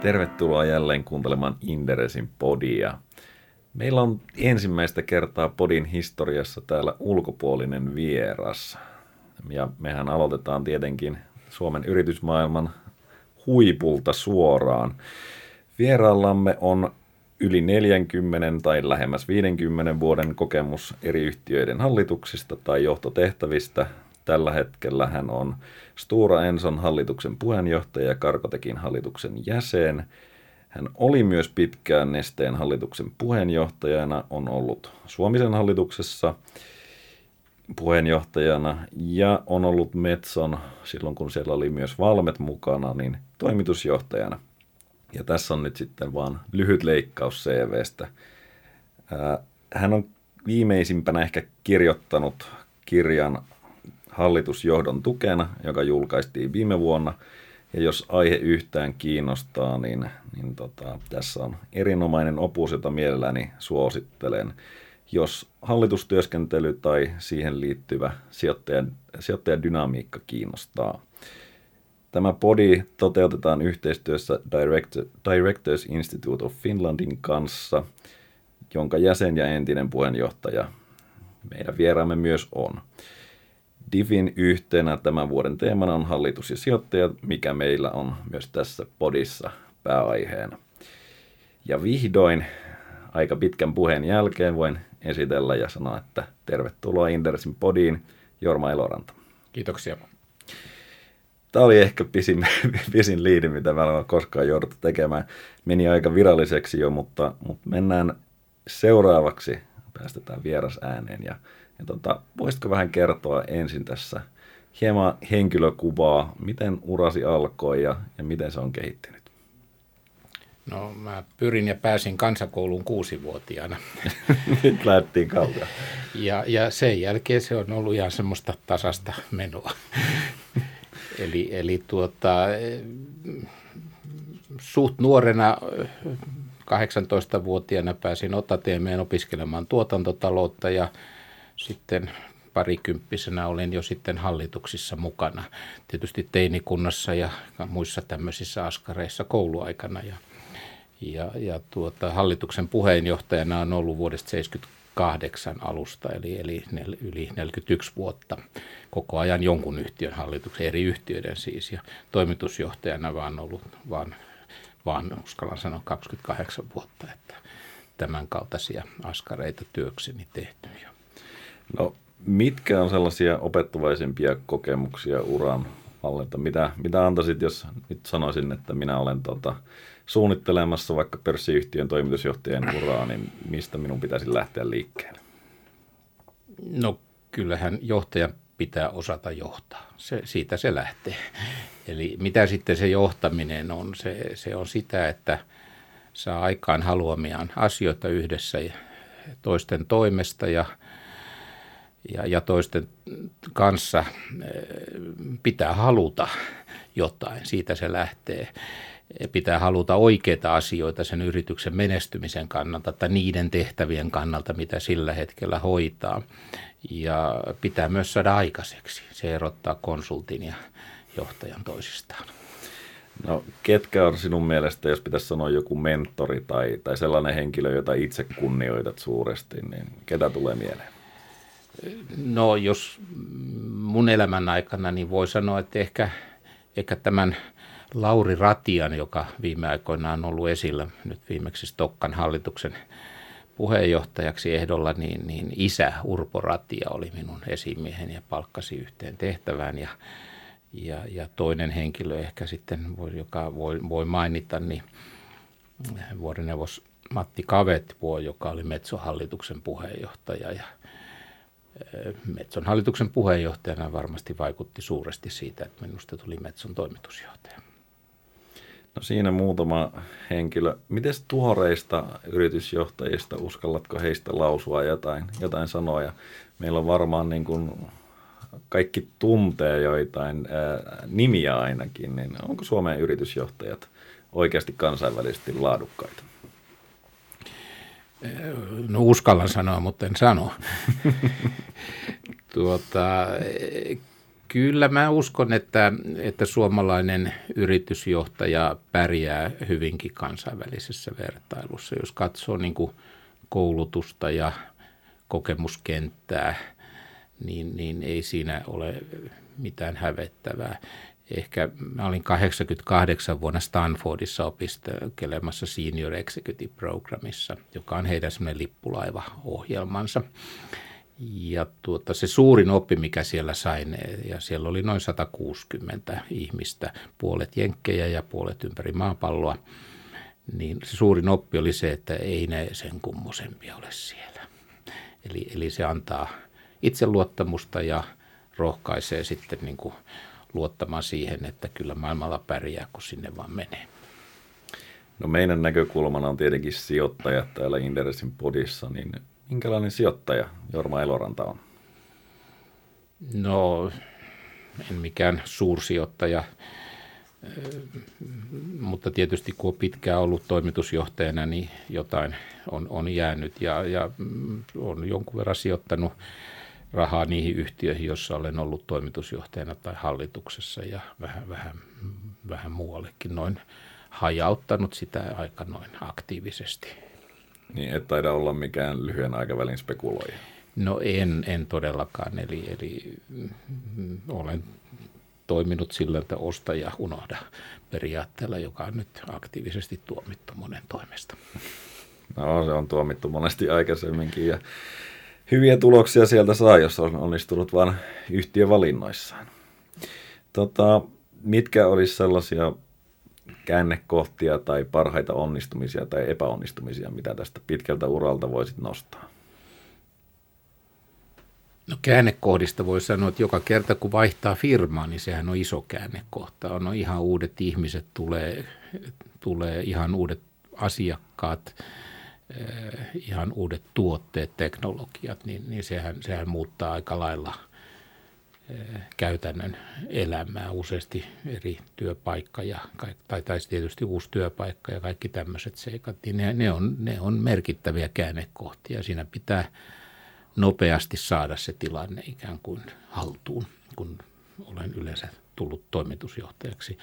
Tervetuloa jälleen kuuntelemaan Inderesin podia. Meillä on ensimmäistä kertaa podin historiassa täällä ulkopuolinen vieras. Ja mehän aloitetaan tietenkin Suomen yritysmaailman huipulta suoraan. Vieraallamme on yli 40 tai lähemmäs 50 vuoden kokemus eri yhtiöiden hallituksista tai johtotehtävistä. Tällä hetkellä hän on Stura Enson hallituksen puheenjohtaja ja Karkotekin hallituksen jäsen. Hän oli myös pitkään Nesteen hallituksen puheenjohtajana, on ollut Suomisen hallituksessa puheenjohtajana ja on ollut Metson, silloin kun siellä oli myös Valmet mukana, niin toimitusjohtajana. Ja tässä on nyt sitten vaan lyhyt leikkaus CVstä. Hän on viimeisimpänä ehkä kirjoittanut kirjan hallitusjohdon tukena, joka julkaistiin viime vuonna. Ja jos aihe yhtään kiinnostaa, niin, niin tota, tässä on erinomainen opus, jota mielelläni suosittelen. Jos hallitustyöskentely tai siihen liittyvä sijoittajan, sijoittajadynamiikka kiinnostaa. Tämä podi toteutetaan yhteistyössä Director, Directors Institute of Finlandin kanssa, jonka jäsen ja entinen puheenjohtaja meidän vieraamme myös on. Divin yhtenä tämän vuoden teemana on hallitus ja sijoittajat, mikä meillä on myös tässä podissa pääaiheena. Ja vihdoin aika pitkän puheen jälkeen voin esitellä ja sanoa, että tervetuloa Indersin podiin, Jorma Eloranta. Kiitoksia. Tämä oli ehkä pisin, pisin liidi, mitä mä olen koskaan jouduttu tekemään. Meni aika viralliseksi jo, mutta, mutta mennään seuraavaksi. Päästetään vieras ääneen ja ja tota, voisitko vähän kertoa ensin tässä hieman henkilökuvaa, miten urasi alkoi ja, ja miten se on kehittynyt? No mä pyrin ja pääsin kansakouluun kuusivuotiaana. Nyt lähdettiin kautta. Ja, ja sen jälkeen se on ollut ihan semmoista tasasta menoa. eli, eli tuota, suht nuorena 18-vuotiaana pääsin Otateemeen opiskelemaan tuotantotaloutta ja sitten parikymppisenä olin jo sitten hallituksissa mukana. Tietysti teinikunnassa ja muissa tämmöisissä askareissa kouluaikana. Ja, ja, ja tuota, hallituksen puheenjohtajana on ollut vuodesta 78 alusta, eli, eli nel, yli 41 vuotta koko ajan jonkun yhtiön hallituksen, eri yhtiöiden siis. Ja toimitusjohtajana vaan ollut vaan, vaan uskallan sanoa 28 vuotta, että tämän kaltaisia askareita työkseni tehty. No, mitkä on sellaisia opettavaisempia kokemuksia uran alle? Mitä, mitä antaisit, jos nyt sanoisin, että minä olen tota, suunnittelemassa vaikka pörssiyhtiön toimitusjohtajan uraa, niin mistä minun pitäisi lähteä liikkeelle? No kyllähän johtajan pitää osata johtaa. Se, siitä se lähtee. Eli mitä sitten se johtaminen on? Se, se on sitä, että saa aikaan haluamiaan asioita yhdessä ja toisten toimesta ja – ja, ja toisten kanssa eh, pitää haluta jotain, siitä se lähtee. Pitää haluta oikeita asioita sen yrityksen menestymisen kannalta tai niiden tehtävien kannalta, mitä sillä hetkellä hoitaa. Ja pitää myös saada aikaiseksi. Se erottaa konsultin ja johtajan toisistaan. No ketkä on sinun mielestä, jos pitäisi sanoa joku mentori tai, tai sellainen henkilö, jota itse kunnioitat suuresti, niin ketä tulee mieleen? No jos mun elämän aikana, niin voi sanoa, että ehkä, ehkä tämän Lauri Ratian, joka viime aikoina on ollut esillä nyt viimeksi Stokkan hallituksen puheenjohtajaksi ehdolla, niin, niin isä Urpo Ratia oli minun esimieheni ja palkkasi yhteen tehtävään. Ja, ja, ja toinen henkilö ehkä sitten, joka voi, voi mainita, niin vuorineuvos Matti Kavetvuo, joka oli Metsohallituksen puheenjohtaja ja Metson hallituksen puheenjohtajana varmasti vaikutti suuresti siitä, että minusta tuli Metson toimitusjohtaja. No siinä muutama henkilö. Miten tuoreista yritysjohtajista, uskallatko heistä lausua jotain, jotain sanoja? Meillä on varmaan niin kuin kaikki tuntee joitain ää, nimiä ainakin, niin onko Suomen yritysjohtajat oikeasti kansainvälisesti laadukkaita? No uskallan sanoa, mutta en sano. tuota, Kyllä mä uskon, että, että suomalainen yritysjohtaja pärjää hyvinkin kansainvälisessä vertailussa. Jos katsoo niin kuin koulutusta ja kokemuskenttää, niin, niin ei siinä ole mitään hävettävää. Ehkä mä olin 88 vuonna Stanfordissa opiskelemassa Senior Executive Programmissa, joka on heidän semmoinen lippulaiva-ohjelmansa. Ja tuota, se suurin oppi, mikä siellä sain, ja siellä oli noin 160 ihmistä, puolet jenkkejä ja puolet ympäri maapalloa, niin se suurin oppi oli se, että ei ne sen kummosempia ole siellä. Eli, eli se antaa itseluottamusta ja rohkaisee sitten niin kuin luottamaan siihen, että kyllä maailmalla pärjää, kun sinne vaan menee. No meidän näkökulmana on tietenkin sijoittajat täällä Inderesin podissa, niin minkälainen sijoittaja Jorma Eloranta on? No, en mikään suursijoittaja, mutta tietysti kun on pitkään ollut toimitusjohtajana, niin jotain on, on jäänyt ja, ja on jonkun verran sijoittanut rahaa niihin yhtiöihin, joissa olen ollut toimitusjohtajana tai hallituksessa ja vähän, vähän, vähän muuallekin noin hajauttanut sitä aika noin aktiivisesti. Niin, et taida olla mikään lyhyen aikavälin spekuloija. No en, en todellakaan, eli, eli mm, olen toiminut sillä, että osta ja unohda periaatteella, joka on nyt aktiivisesti tuomittu monen toimesta. No se on tuomittu monesti aikaisemminkin ja hyviä tuloksia sieltä saa, jos on onnistunut vain yhtiövalinnoissaan. Tota, mitkä olisi sellaisia käännekohtia tai parhaita onnistumisia tai epäonnistumisia, mitä tästä pitkältä uralta voisit nostaa? No käännekohdista voi sanoa, että joka kerta kun vaihtaa firmaa, niin sehän on iso käännekohta. On ihan uudet ihmiset, tulee, tulee ihan uudet asiakkaat, ihan uudet tuotteet, teknologiat, niin, niin sehän, sehän muuttaa aika lailla eh, käytännön elämää useasti eri työpaikka ja, tai, tai tietysti uusi työpaikka ja kaikki tämmöiset seikat, niin ne, ne, on, ne on merkittäviä käännekohtia. Siinä pitää nopeasti saada se tilanne ikään kuin haltuun, kun olen yleensä tullut toimitusjohtajaksi.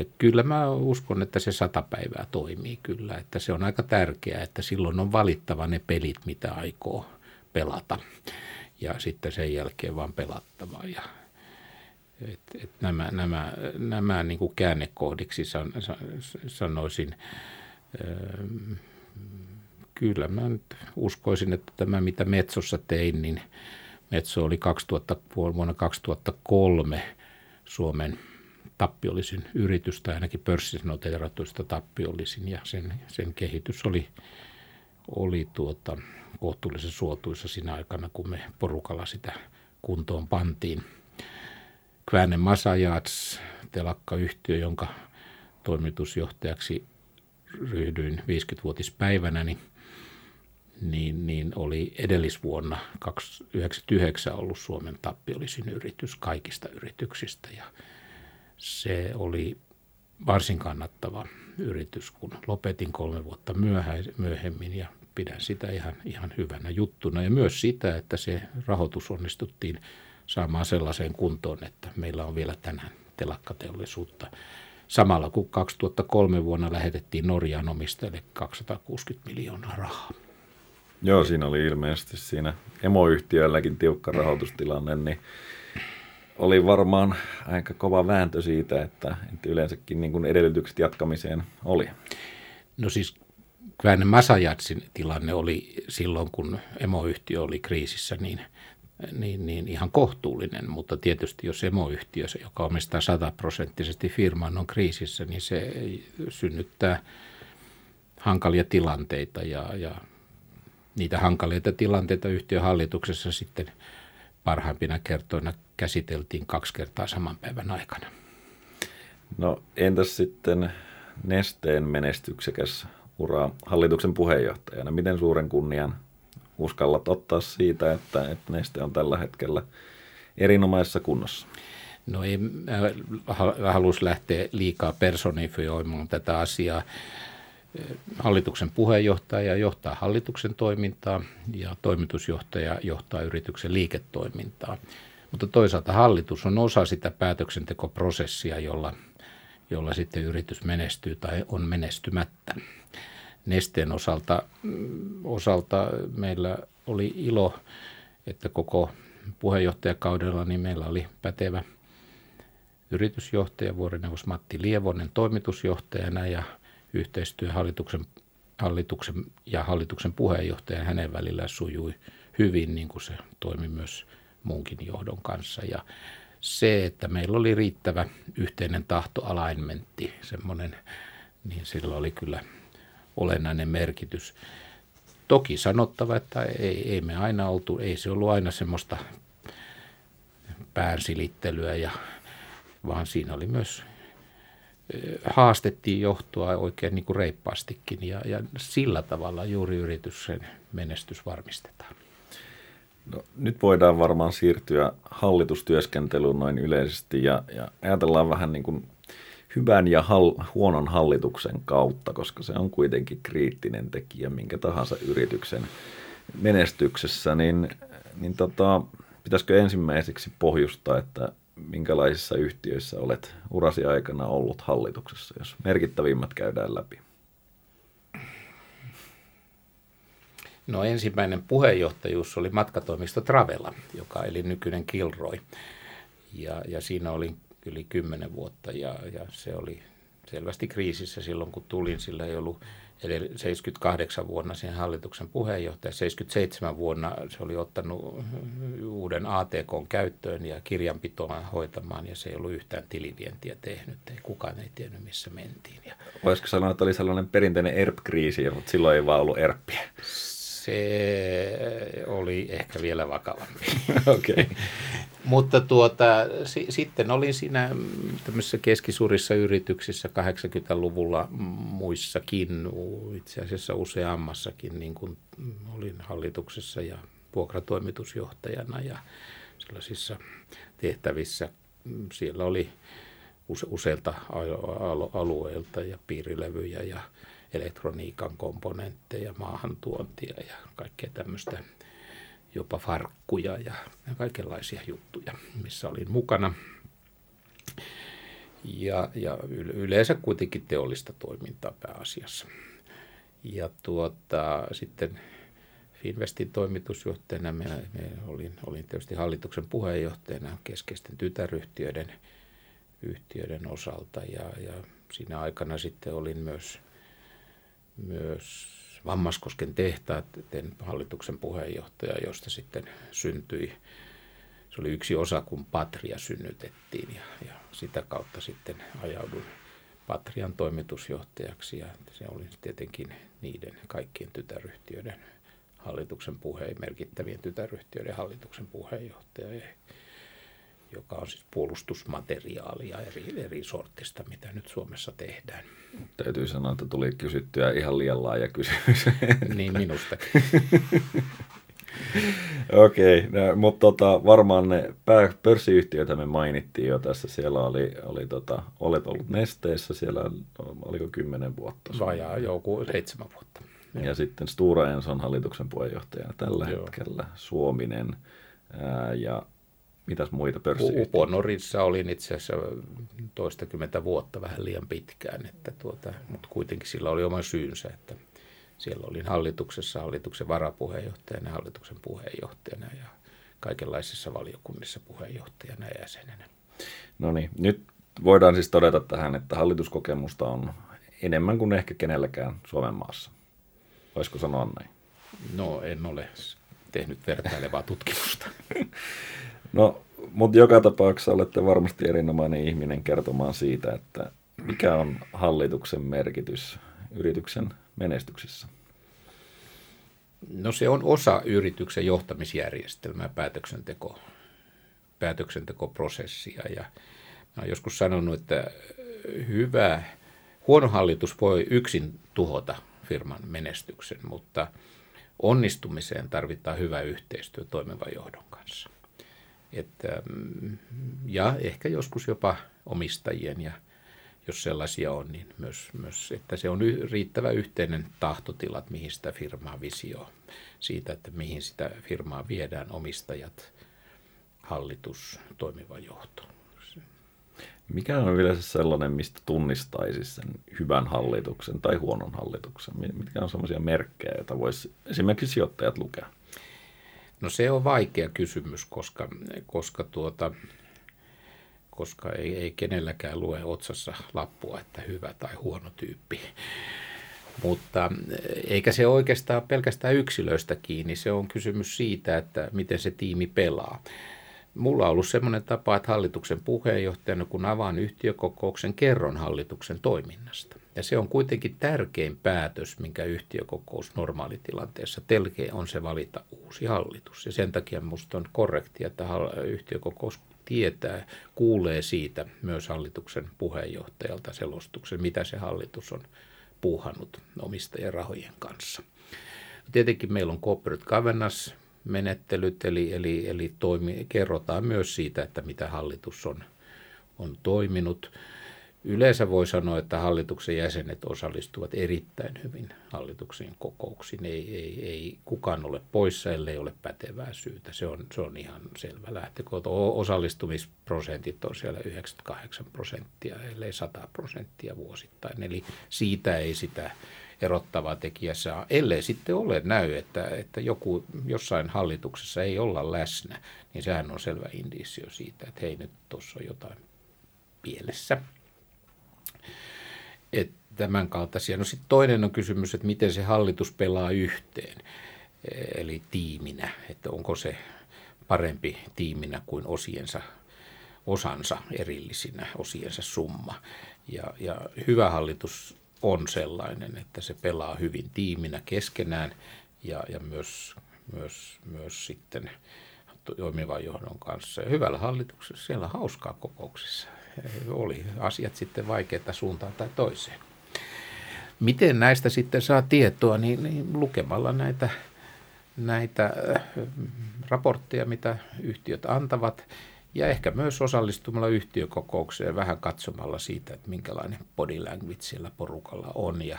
Ja kyllä mä uskon, että se sata päivää toimii kyllä, että se on aika tärkeää, että silloin on valittava ne pelit, mitä aikoo pelata. Ja sitten sen jälkeen vaan pelattava. Ja, et, et nämä nämä, nämä niin kuin käännekohdiksi san, san, sanoisin, öö, kyllä mä nyt uskoisin, että tämä mitä Metsossa tein, niin Metso oli 2000, vuonna 2003 Suomen tappiollisin yritys, tai ainakin pörssissä noteeratuista tappiollisin, ja sen, sen kehitys oli, oli tuota, kohtuullisen suotuissa siinä aikana, kun me porukalla sitä kuntoon pantiin. Kvääne Masajats, telakkayhtiö, jonka toimitusjohtajaksi ryhdyin 50-vuotispäivänä, niin niin, niin oli edellisvuonna 1999 ollut Suomen tappiollisin yritys kaikista yrityksistä ja se oli varsin kannattava yritys, kun lopetin kolme vuotta myöhemmin ja pidän sitä ihan, ihan hyvänä juttuna. Ja myös sitä, että se rahoitus onnistuttiin saamaan sellaiseen kuntoon, että meillä on vielä tänään telakkateollisuutta. Samalla kun 2003 vuonna lähetettiin Norjaan omistajille 260 miljoonaa rahaa. Joo, siinä oli ilmeisesti siinä emoyhtiöilläkin tiukka rahoitustilanne, niin oli varmaan aika kova vääntö siitä, että, että yleensäkin niin kuin edellytykset jatkamiseen oli. No siis Kväinen Masajatsin tilanne oli silloin, kun emoyhtiö oli kriisissä, niin, niin, niin ihan kohtuullinen, mutta tietysti jos emoyhtiö, joka omistaa sataprosenttisesti firman, on kriisissä, niin se synnyttää hankalia tilanteita ja, ja niitä hankalia tilanteita yhtiön hallituksessa sitten parhaimpina kertoina käsiteltiin kaksi kertaa saman päivän aikana. No entäs sitten Nesteen menestyksekäs ura hallituksen puheenjohtajana? Miten suuren kunnian uskallat ottaa siitä, että, että Neste on tällä hetkellä erinomaisessa kunnossa? No ei halus lähteä liikaa personifioimaan tätä asiaa hallituksen puheenjohtaja johtaa hallituksen toimintaa ja toimitusjohtaja johtaa yrityksen liiketoimintaa. Mutta toisaalta hallitus on osa sitä päätöksentekoprosessia, jolla, jolla sitten yritys menestyy tai on menestymättä. Nesteen osalta, osalta meillä oli ilo, että koko puheenjohtajakaudella niin meillä oli pätevä yritysjohtaja, vuorineuvos Matti Lievonen toimitusjohtajana ja yhteistyö hallituksen, hallituksen ja hallituksen puheenjohtajan hänen välillä sujui hyvin, niin kuin se toimi myös muunkin johdon kanssa. Ja se, että meillä oli riittävä yhteinen tahto, alignmentti, semmoinen, niin sillä oli kyllä olennainen merkitys. Toki sanottava, että ei, ei me aina oltu, ei se ollut aina semmoista päänsilittelyä, ja, vaan siinä oli myös haastettiin johtoa oikein niin kuin reippaastikin ja, ja sillä tavalla juuri yrityksen menestys varmistetaan. No, nyt voidaan varmaan siirtyä hallitustyöskentelyyn noin yleisesti ja, ja ajatellaan vähän niin kuin hyvän ja hal, huonon hallituksen kautta, koska se on kuitenkin kriittinen tekijä minkä tahansa yrityksen menestyksessä, niin, niin tota, pitäisikö ensimmäiseksi pohjustaa, että minkälaisissa yhtiöissä olet urasi aikana ollut hallituksessa, jos merkittävimmät käydään läpi? No ensimmäinen puheenjohtajuus oli matkatoimisto Travela, joka eli nykyinen Kilroy. Ja, ja siinä oli yli kymmenen vuotta ja, ja se oli selvästi kriisissä silloin, kun tulin. Sillä ei ollut eli 78 vuonna siihen hallituksen puheenjohtaja. 77 vuonna se oli ottanut uuden ATK käyttöön ja kirjanpitoa hoitamaan ja se ei ollut yhtään tilivientiä tehnyt. Ei kukaan ei tiennyt, missä mentiin. Ja Voisiko sanoa, että oli sellainen perinteinen ERP-kriisi, mutta silloin ei vaan ollut ERPiä? Se oli ehkä vielä vakavampi. Okei. Okay. Mutta tuota, si- sitten olin siinä tämmöisissä keskisuurissa yrityksissä 80-luvulla muissakin, itse asiassa useammassakin, niin kuin olin hallituksessa ja vuokratoimitusjohtajana ja sellaisissa tehtävissä. Siellä oli use- useilta alueilta ja piirilevyjä ja elektroniikan komponentteja, maahantuontia ja kaikkea tämmöistä jopa farkkuja ja kaikenlaisia juttuja, missä olin mukana. Ja, ja yleensä kuitenkin teollista toimintaa pääasiassa. Ja tuota, sitten Finvestin toimitusjohtajana me, me olin, olin tietysti hallituksen puheenjohtajana keskeisten tytäryhtiöiden yhtiöiden osalta ja, ja siinä aikana sitten olin myös, myös Vammaskosken tehtaat hallituksen puheenjohtaja, josta sitten syntyi, se oli yksi osa, kun Patria synnytettiin ja, ja sitä kautta sitten ajauduin Patrian toimitusjohtajaksi ja se oli tietenkin niiden kaikkien tytäryhtiöiden hallituksen puheen, merkittävien tytäryhtiöiden hallituksen puheenjohtaja joka on siis puolustusmateriaalia eri, eri sortista, mitä nyt Suomessa tehdään. Täytyy sanoa, että tuli kysyttyä ihan liian laaja kysymys. niin minusta. Okei, okay, no, mutta tota, varmaan ne pää, pörssiyhtiöitä me mainittiin jo tässä. Siellä oli, oli tota, olet ollut nesteessä, siellä oliko kymmenen vuotta? Vajaa joku seitsemän vuotta. Ja Joo. sitten Stura Enson hallituksen puheenjohtaja tällä Joo. hetkellä, Suominen. Ää, ja Mitäs muita pörssiyhtiöitä? Uponorissa olin itse asiassa toistakymmentä vuotta vähän liian pitkään, että tuota, mutta kuitenkin sillä oli oma syynsä, että siellä olin hallituksessa, hallituksen varapuheenjohtajana ja hallituksen puheenjohtajana ja kaikenlaisissa valiokunnissa puheenjohtajana ja jäsenenä. No niin, nyt voidaan siis todeta tähän, että hallituskokemusta on enemmän kuin ehkä kenelläkään Suomen maassa. Voisiko sanoa näin? No en ole tehnyt vertailevaa tutkimusta. No, mutta joka tapauksessa olette varmasti erinomainen ihminen kertomaan siitä, että mikä on hallituksen merkitys yrityksen menestyksessä. No se on osa yrityksen johtamisjärjestelmää, päätöksenteko, päätöksentekoprosessia. Ja mä olen joskus sanonut, että hyvä, huono hallitus voi yksin tuhota firman menestyksen, mutta onnistumiseen tarvitaan hyvä yhteistyö toimivan johdon kanssa. Että, mm, ja ehkä joskus jopa omistajien ja jos sellaisia on, niin myös, myös että se on riittävä yhteinen tahtotilat, mihin sitä firmaa visio siitä, että mihin sitä firmaa viedään omistajat hallitus, toimiva johto. Mikä on yleensä sellainen, mistä tunnistaisi sen hyvän hallituksen tai huonon hallituksen? Mitkä on sellaisia merkkejä, joita voisi esimerkiksi sijoittajat lukea? No se on vaikea kysymys, koska, koska, tuota, koska ei, ei kenelläkään lue otsassa lappua, että hyvä tai huono tyyppi. Mutta eikä se oikeastaan pelkästään yksilöistä kiinni, se on kysymys siitä, että miten se tiimi pelaa. Mulla on ollut sellainen tapa, että hallituksen puheenjohtajana, kun avaan yhtiökokouksen, kerron hallituksen toiminnasta. Ja se on kuitenkin tärkein päätös, minkä yhtiökokous normaalitilanteessa telkee, on se valita uusi hallitus. Ja sen takia minusta on korrektia, että yhtiökokous tietää, kuulee siitä myös hallituksen puheenjohtajalta selostuksen, mitä se hallitus on puuhannut omistajien rahojen kanssa. Tietenkin meillä on corporate governance menettelyt, eli, eli, eli toimi, kerrotaan myös siitä, että mitä hallitus on, on toiminut. Yleensä voi sanoa, että hallituksen jäsenet osallistuvat erittäin hyvin hallituksen kokouksiin. Ei, ei, ei kukaan ole poissa, ellei ole pätevää syytä. Se on, se on ihan selvä lähtökohta. Osallistumisprosentit on siellä 98 prosenttia, ellei 100 prosenttia vuosittain. Eli siitä ei sitä erottavaa tekijä saa, ellei sitten ole näy, että, että joku jossain hallituksessa ei olla läsnä, niin sehän on selvä indissio siitä, että hei nyt tuossa on jotain pielessä. Et tämän kaltaisia. No sitten toinen on kysymys, että miten se hallitus pelaa yhteen, eli tiiminä, että onko se parempi tiiminä kuin osiensa osansa erillisinä, osiensa summa. Ja, ja hyvä hallitus on sellainen, että se pelaa hyvin tiiminä keskenään ja, ja myös, myös, myös sitten toimivan johdon kanssa. Ja hyvällä hallituksella siellä on hauskaa kokouksissa. Oli asiat sitten vaikeita suuntaan tai toiseen. Miten näistä sitten saa tietoa, niin, niin lukemalla näitä, näitä äh, raportteja, mitä yhtiöt antavat – ja ehkä myös osallistumalla yhtiökokoukseen vähän katsomalla siitä, että minkälainen body language siellä porukalla on ja,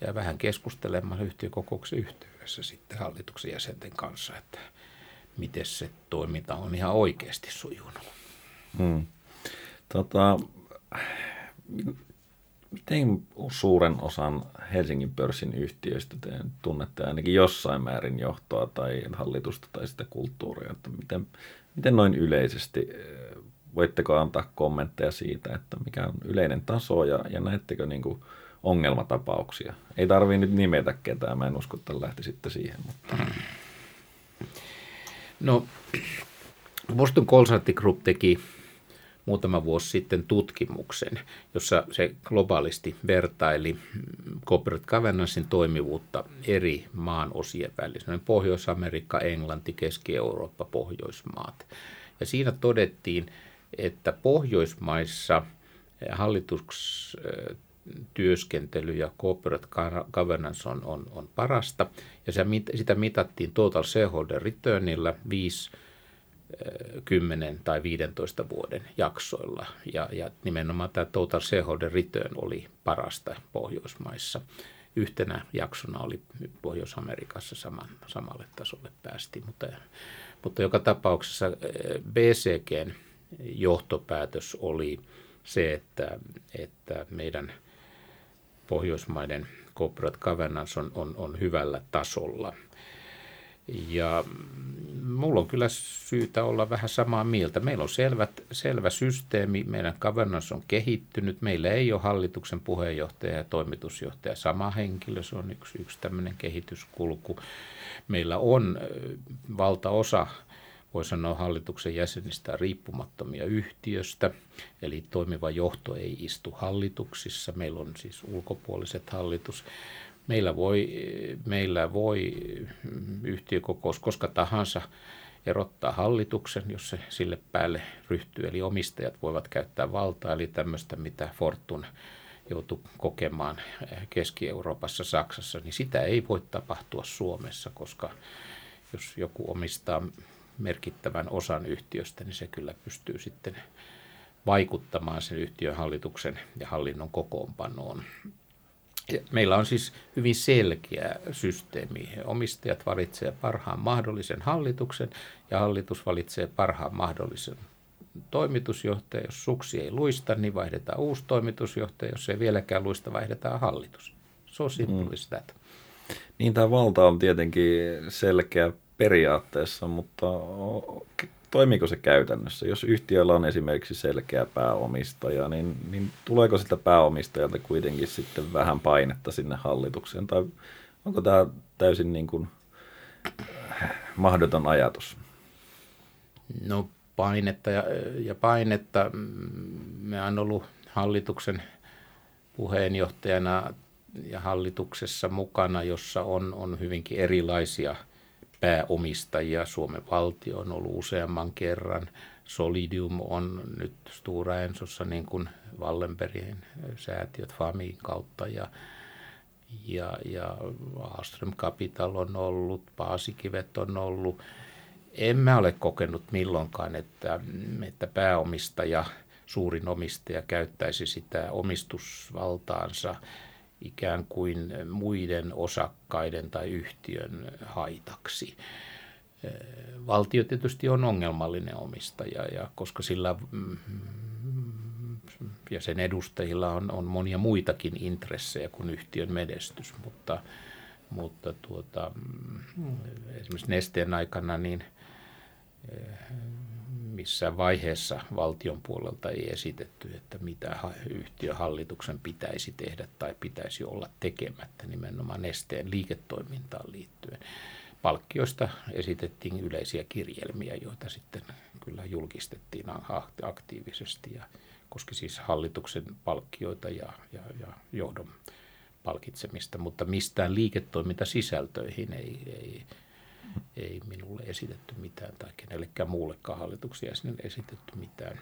ja vähän keskustelemalla yhtiökokouksen yhteydessä sitten hallituksen jäsenten kanssa, että miten se toiminta on ihan oikeasti sujunut. Hmm. Tota, miten suuren osan Helsingin pörssin yhtiöistä te tunnette ainakin jossain määrin johtoa tai hallitusta tai sitä kulttuuria? Että miten, Miten noin yleisesti, eh, voitteko antaa kommentteja siitä, että mikä on yleinen taso ja, ja näettekö niin kuin ongelmatapauksia? Ei tarvii nyt nimetä ketään, mä en usko, että lähtisitte siihen. Mutta... No, Boston Consulting Group teki muutama vuosi sitten tutkimuksen, jossa se globaalisti vertaili corporate governancein toimivuutta eri maan osien välissä. Pohjois-Amerikka, Englanti, Keski-Eurooppa, Pohjoismaat. Ja siinä todettiin, että Pohjoismaissa hallitustyöskentely ja corporate governance on, on, on parasta, ja sitä mitattiin total shareholder returnilla 5 10 tai 15 vuoden jaksoilla. Ja, ja nimenomaan tämä total shareholder return oli parasta Pohjoismaissa. Yhtenä jaksona oli Pohjois-Amerikassa saman, samalle tasolle päästi, mutta, mutta joka tapauksessa BCGn johtopäätös oli se, että, että meidän Pohjoismaiden corporate governance on, on, on hyvällä tasolla – ja mulla on kyllä syytä olla vähän samaa mieltä. Meillä on selvät, selvä systeemi, meidän governance on kehittynyt, meillä ei ole hallituksen puheenjohtaja ja toimitusjohtaja. Sama henkilö, se on yksi, yksi tämmöinen kehityskulku. Meillä on valtaosa, voi sanoa hallituksen jäsenistä riippumattomia yhtiöstä, eli toimiva johto ei istu hallituksissa, meillä on siis ulkopuoliset hallitus Meillä voi, meillä voi yhtiökokous koska tahansa erottaa hallituksen, jos se sille päälle ryhtyy. Eli omistajat voivat käyttää valtaa, eli tämmöistä, mitä Fortun joutui kokemaan Keski-Euroopassa, Saksassa, niin sitä ei voi tapahtua Suomessa, koska jos joku omistaa merkittävän osan yhtiöstä, niin se kyllä pystyy sitten vaikuttamaan sen yhtiön hallituksen ja hallinnon kokoonpanoon Meillä on siis hyvin selkeä systeemi. Omistajat valitsevat parhaan mahdollisen hallituksen ja hallitus valitsee parhaan mahdollisen toimitusjohtaja. Jos suksi ei luista, niin vaihdetaan uusi toimitusjohtaja. Jos ei vieläkään luista, vaihdetaan hallitus. Se on simple mm. Niin tämä valta on tietenkin selkeä periaatteessa, mutta toimiiko se käytännössä? Jos yhtiöllä on esimerkiksi selkeä pääomistaja, niin, niin tuleeko sitä pääomistajalta kuitenkin sitten vähän painetta sinne hallitukseen? Tai onko tämä täysin niin kuin mahdoton ajatus? No painetta ja, ja painetta. Me on ollut hallituksen puheenjohtajana ja hallituksessa mukana, jossa on, on hyvinkin erilaisia pääomistajia. Suomen valtio on ollut useamman kerran. Solidium on nyt Stura Ensossa niin kuin Wallenbergin säätiöt FAMin kautta ja, ja, ja Aström Capital on ollut, Paasikivet on ollut. En mä ole kokenut milloinkaan, että, että pääomistaja, suurin omistaja käyttäisi sitä omistusvaltaansa – ikään kuin muiden osakkaiden tai yhtiön haitaksi. Valtio tietysti on ongelmallinen omistaja, ja koska sillä mm, ja sen edustajilla on, on monia muitakin intressejä kuin yhtiön menestys, mutta, mutta tuota, mm, esimerkiksi nesteen aikana niin missään vaiheessa valtion puolelta ei esitetty, että mitä yhtiöhallituksen pitäisi tehdä tai pitäisi olla tekemättä nimenomaan nesteen liiketoimintaan liittyen. Palkkioista esitettiin yleisiä kirjelmiä, joita sitten kyllä julkistettiin aktiivisesti ja koski siis hallituksen palkkioita ja, ja, ja johdon palkitsemista, mutta mistään liiketoimintasisältöihin ei, ei ei minulle esitetty mitään tai kenellekään muullekaan hallituksia jäsenille esitetty mitään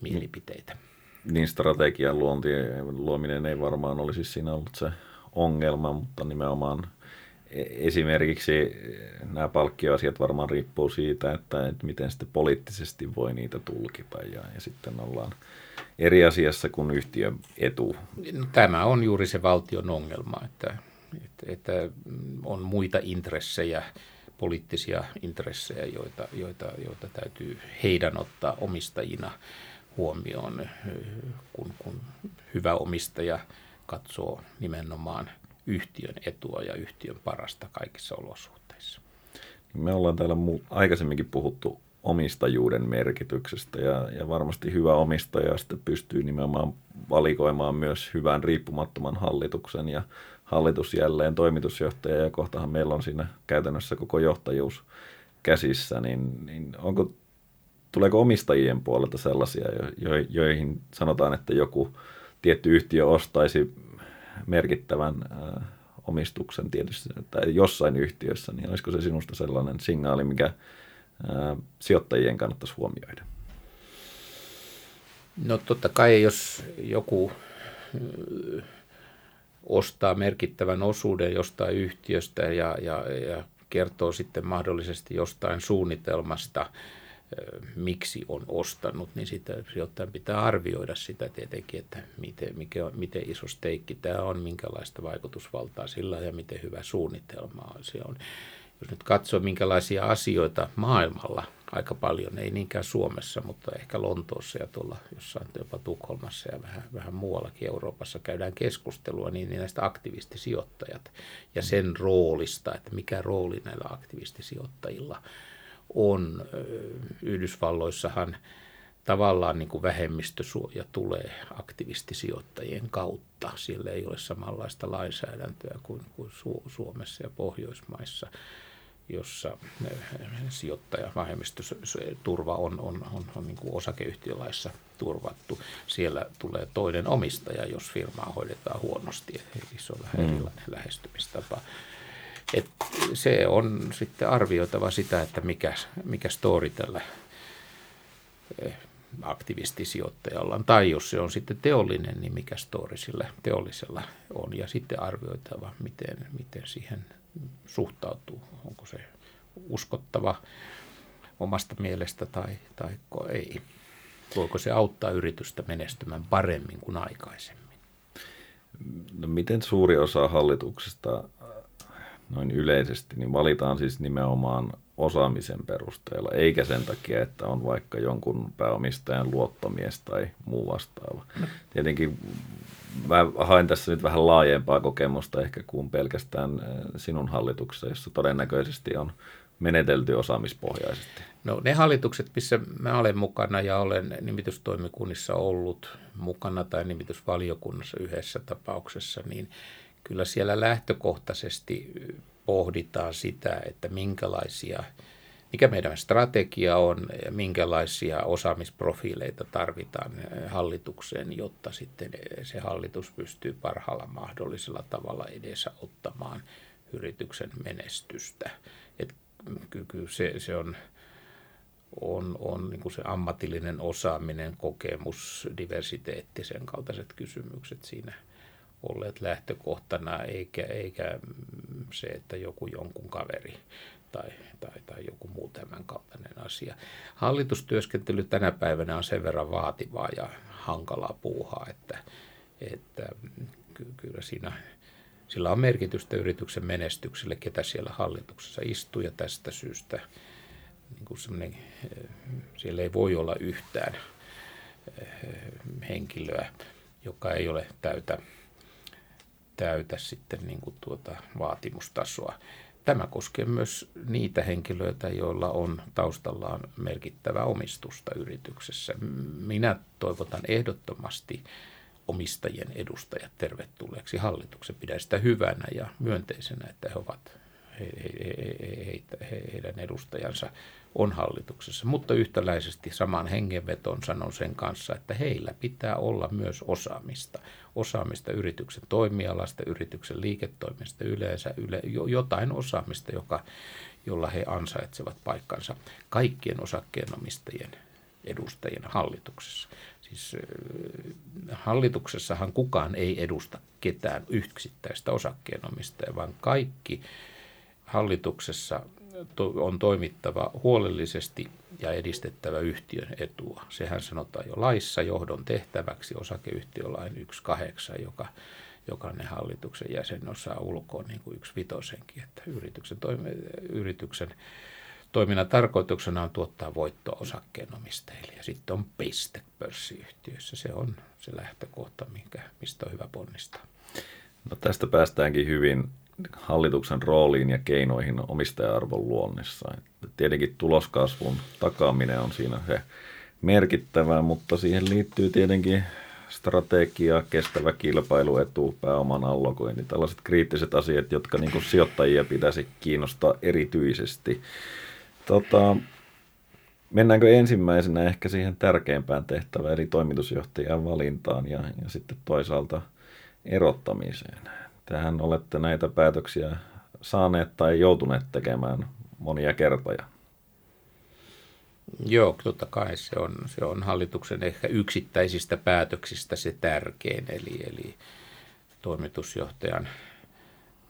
mielipiteitä. Niin strategian luonti, luominen ei varmaan olisi siinä ollut se ongelma, mutta nimenomaan e- esimerkiksi nämä palkkioasiat varmaan riippuu siitä, että, että miten sitten poliittisesti voi niitä tulkita ja, ja sitten ollaan eri asiassa kuin yhtiön etu. No, tämä on juuri se valtion ongelma, että, että, että on muita intressejä poliittisia intressejä, joita, joita, joita täytyy heidän ottaa omistajina huomioon, kun, kun hyvä omistaja katsoo nimenomaan yhtiön etua ja yhtiön parasta kaikissa olosuhteissa. Me ollaan täällä aikaisemminkin puhuttu omistajuuden merkityksestä ja, ja varmasti hyvä omistaja sitten pystyy nimenomaan valikoimaan myös hyvän riippumattoman hallituksen ja hallitus jälleen toimitusjohtaja ja kohtahan meillä on siinä käytännössä koko johtajuus käsissä, niin, niin onko, tuleeko omistajien puolelta sellaisia, jo, joihin sanotaan, että joku tietty yhtiö ostaisi merkittävän äh, omistuksen tietysti tai jossain yhtiössä, niin olisiko se sinusta sellainen signaali, mikä äh, sijoittajien kannattaisi huomioida? No totta kai, jos joku ostaa merkittävän osuuden jostain yhtiöstä ja, ja, ja kertoo sitten mahdollisesti jostain suunnitelmasta, miksi on ostanut, niin sitä sijoittajan pitää arvioida sitä tietenkin, että miten, mikä, miten iso steikki tämä on, minkälaista vaikutusvaltaa sillä ja miten hyvä suunnitelma se on. Jos nyt katsoo, minkälaisia asioita maailmalla aika paljon, ei niinkään Suomessa, mutta ehkä Lontoossa ja tuolla jossain jopa Tukholmassa ja vähän, vähän muuallakin Euroopassa käydään keskustelua, niin, niin näistä aktivistisijoittajat ja sen roolista, että mikä rooli näillä aktivistisijoittajilla on. Yhdysvalloissahan tavallaan niin kuin vähemmistösuoja tulee aktivistisijoittajien kautta. Siellä ei ole samanlaista lainsäädäntöä kuin, kuin Suomessa ja Pohjoismaissa jossa eh, sijoittaja vähemmistöturva on, on, on, on niin kuin osakeyhtiölaissa turvattu. Siellä tulee toinen omistaja, jos firmaa hoidetaan huonosti, eli se on vähän mm. erilainen lähestymistapa. Et se on sitten arvioitava sitä, että mikä, mikä story tällä eh, aktivistisijoittajalla on, tai jos se on sitten teollinen, niin mikä story sillä teollisella on, ja sitten arvioitava, miten, miten siihen suhtautuu. Onko se uskottava omasta mielestä tai, tai ei. Voiko se auttaa yritystä menestymään paremmin kuin aikaisemmin? No miten suuri osa hallituksesta noin yleisesti, niin valitaan siis nimenomaan osaamisen perusteella, eikä sen takia, että on vaikka jonkun pääomistajan luottomies tai muu vastaava. Tietenkin mä haen tässä nyt vähän laajempaa kokemusta ehkä kuin pelkästään äh, sinun hallituksessa, jossa todennäköisesti on menetelty osaamispohjaisesti. No ne hallitukset, missä mä olen mukana ja olen nimitystoimikunnissa ollut mukana tai nimitysvaliokunnassa yhdessä tapauksessa, niin kyllä siellä lähtökohtaisesti pohditaan sitä, että minkälaisia, mikä meidän strategia on ja minkälaisia osaamisprofiileita tarvitaan hallitukseen, jotta sitten se hallitus pystyy parhaalla mahdollisella tavalla edessä ottamaan yrityksen menestystä. Et kyllä se, se on, on, on niin se ammatillinen osaaminen, kokemus, diversiteetti, sen kaltaiset kysymykset siinä – olleet lähtökohtana, eikä, eikä se, että joku jonkun kaveri tai, tai, tai joku muu tämän kaltainen asia. Hallitustyöskentely tänä päivänä on sen verran vaativaa ja hankalaa puuhaa, että, että kyllä siinä, sillä on merkitystä yrityksen menestykselle, ketä siellä hallituksessa istuu ja tästä syystä niin kuin siellä ei voi olla yhtään eh, henkilöä, joka ei ole täytä täytä sitten niin kuin tuota vaatimustasoa. Tämä koskee myös niitä henkilöitä, joilla on taustallaan merkittävää omistusta yrityksessä. Minä toivotan ehdottomasti omistajien edustajat tervetulleeksi hallituksen. Pidän sitä hyvänä ja myönteisenä, että he ovat he, he, he, he, heidän edustajansa on hallituksessa, mutta yhtäläisesti saman hengenveton sanon sen kanssa, että heillä pitää olla myös osaamista. Osaamista yrityksen toimialasta, yrityksen liiketoimista yleensä, yle, jotain osaamista, joka, jolla he ansaitsevat paikkansa kaikkien osakkeenomistajien edustajien hallituksessa. Siis hallituksessahan kukaan ei edusta ketään yksittäistä osakkeenomistajaa, vaan kaikki hallituksessa on toimittava huolellisesti ja edistettävä yhtiön etua. Sehän sanotaan jo laissa johdon tehtäväksi osakeyhtiölain 1.8, joka jokainen hallituksen jäsen osaa ulkoa niin kuin yksi vitosenkin, että yrityksen, toimi, yrityksen toiminnan tarkoituksena on tuottaa voittoa osakkeenomistajille ja sitten on piste pörssiyhtiössä. Se on se lähtökohta, minkä, mistä on hyvä ponnistaa. No tästä päästäänkin hyvin hallituksen rooliin ja keinoihin omistaja-arvon luonnissa. Tietenkin tuloskasvun takaaminen on siinä se merkittävä, mutta siihen liittyy tietenkin strategia, kestävä kilpailuetu, pääoman allokointi, tällaiset kriittiset asiat, jotka niin sijoittajia pitäisi kiinnostaa erityisesti. Tota, mennäänkö ensimmäisenä ehkä siihen tärkeimpään tehtävään, eli toimitusjohtajan valintaan ja, ja sitten toisaalta erottamiseen. Tähän olette näitä päätöksiä saaneet tai joutuneet tekemään monia kertoja. Joo, totta kai se on, se on hallituksen ehkä yksittäisistä päätöksistä se tärkein, eli, eli toimitusjohtajan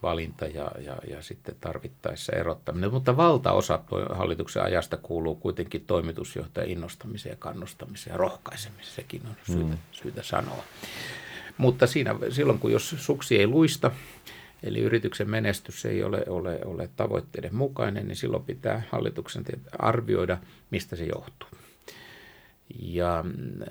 valinta ja, ja, ja sitten tarvittaessa erottaminen. Mutta valtaosa hallituksen ajasta kuuluu kuitenkin toimitusjohtajan innostamiseen ja kannustamiseen ja rohkaisemiseen. Sekin on syytä, mm. syytä sanoa. Mutta siinä, silloin kun jos suksi ei luista, eli yrityksen menestys ei ole, ole, ole tavoitteiden mukainen, niin silloin pitää hallituksen arvioida, mistä se johtuu. Ja mm,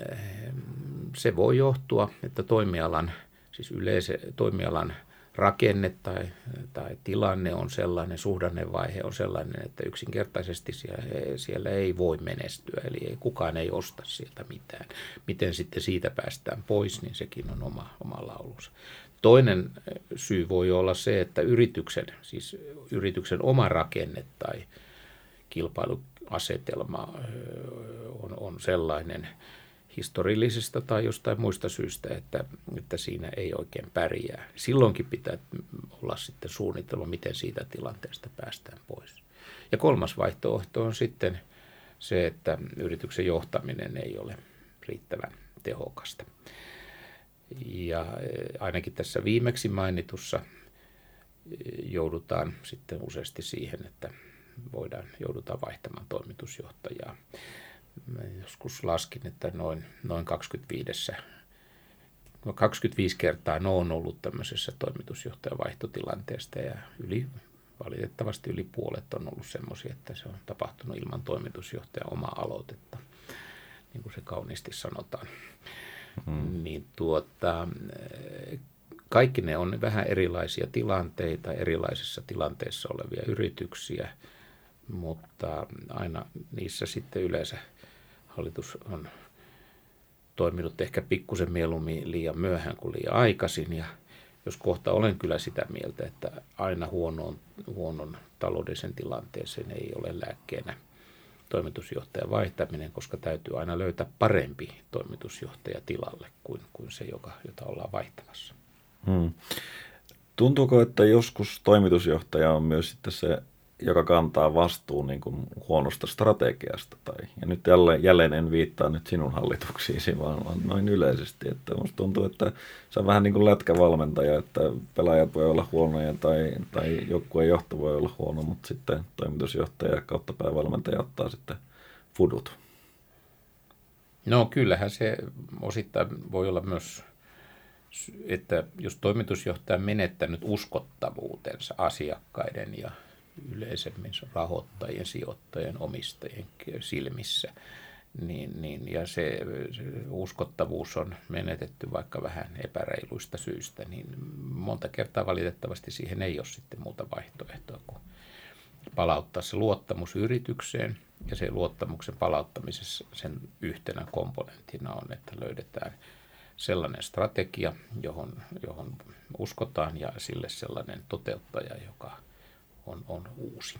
se voi johtua, että toimialan, siis yleisen toimialan rakenne tai, tai tilanne on sellainen, suhdannevaihe on sellainen, että yksinkertaisesti siellä, siellä ei voi menestyä, eli ei, kukaan ei osta sieltä mitään. Miten sitten siitä päästään pois, niin sekin on oma, oma laulunsa. Toinen syy voi olla se, että yrityksen, siis yrityksen oma rakenne tai kilpailuasetelma on, on sellainen, historiallisista tai jostain muista syistä, että, että siinä ei oikein pärjää. Silloinkin pitää olla sitten suunnitelma, miten siitä tilanteesta päästään pois. Ja kolmas vaihtoehto on sitten se, että yrityksen johtaminen ei ole riittävän tehokasta. Ja eh, ainakin tässä viimeksi mainitussa eh, joudutaan sitten useasti siihen, että voidaan, joudutaan vaihtamaan toimitusjohtajaa. Mä joskus laskin, että noin, noin 25 25 kertaa no on ollut tämmöisessä toimitusjohtajan vaihtotilanteesta ja yli, valitettavasti yli puolet on ollut semmoisia, että se on tapahtunut ilman toimitusjohtajan omaa aloitetta, niin kuin se kauniisti sanotaan. Hmm. Niin tuota, kaikki ne on vähän erilaisia tilanteita, erilaisissa tilanteissa olevia yrityksiä, mutta aina niissä sitten yleensä hallitus on toiminut ehkä pikkusen mieluummin liian myöhään kuin liian aikaisin. Ja jos kohta olen kyllä sitä mieltä, että aina huonoon, huonon taloudellisen tilanteeseen ei ole lääkkeenä toimitusjohtajan vaihtaminen, koska täytyy aina löytää parempi toimitusjohtaja tilalle kuin, kuin se, joka, jota ollaan vaihtamassa. Hmm. Tuntuuko, että joskus toimitusjohtaja on myös sitten se joka kantaa vastuun niin kuin huonosta strategiasta. Tai, ja nyt jälleen, jälleen en viittaa nyt sinun hallituksiisi, vaan, vaan noin yleisesti. Että musta tuntuu, että se on vähän niin kuin lätkävalmentaja, että pelaajat voi olla huonoja tai, tai joukkueen johto voi olla huono, mutta sitten toimitusjohtaja kautta päävalmentaja ottaa sitten fudut. No kyllähän se osittain voi olla myös että jos toimitusjohtaja on menettänyt uskottavuutensa asiakkaiden ja yleisemmin rahoittajien, sijoittajien, omistajien silmissä. Niin, niin, ja se, se uskottavuus on menetetty vaikka vähän epäreiluista syistä, niin monta kertaa valitettavasti siihen ei ole sitten muuta vaihtoehtoa kuin palauttaa se luottamus yritykseen. Ja se luottamuksen palauttamisessa sen yhtenä komponenttina on, että löydetään sellainen strategia, johon, johon uskotaan ja sille sellainen toteuttaja, joka on, on uusi.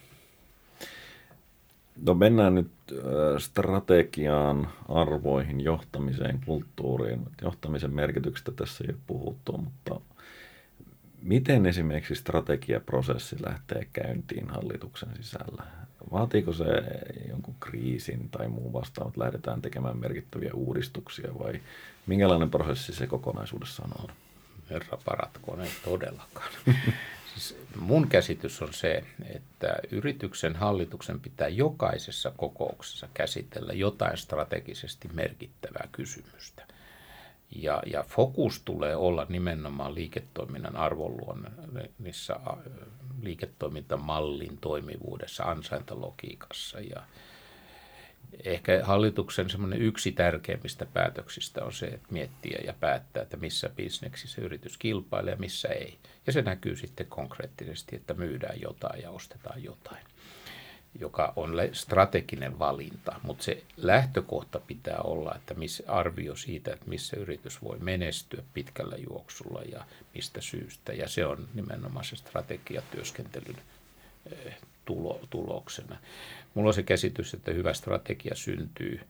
No mennään nyt strategiaan, arvoihin, johtamiseen, kulttuuriin. Johtamisen merkityksestä tässä ei ole puhuttu, mutta miten esimerkiksi strategiaprosessi lähtee käyntiin hallituksen sisällä? Vaatiiko se jonkun kriisin tai muun vastaan, että lähdetään tekemään merkittäviä uudistuksia vai minkälainen prosessi se kokonaisuudessaan on? Herra paratkoon, ei todellakaan. Siis mun käsitys on se, että yrityksen hallituksen pitää jokaisessa kokouksessa käsitellä jotain strategisesti merkittävää kysymystä. Ja, ja fokus tulee olla nimenomaan liiketoiminnan arvonluonnissa, liiketoimintamallin toimivuudessa, ansaintalogiikassa ja, ehkä hallituksen semmoinen yksi tärkeimmistä päätöksistä on se, että miettiä ja päättää, että missä bisneksissä yritys kilpailee ja missä ei. Ja se näkyy sitten konkreettisesti, että myydään jotain ja ostetaan jotain, joka on strateginen valinta. Mutta se lähtökohta pitää olla, että missä arvio siitä, että missä yritys voi menestyä pitkällä juoksulla ja mistä syystä. Ja se on nimenomaan se strategiatyöskentelyn eh, tulo, tuloksena. Mulla on se käsitys, että hyvä strategia syntyy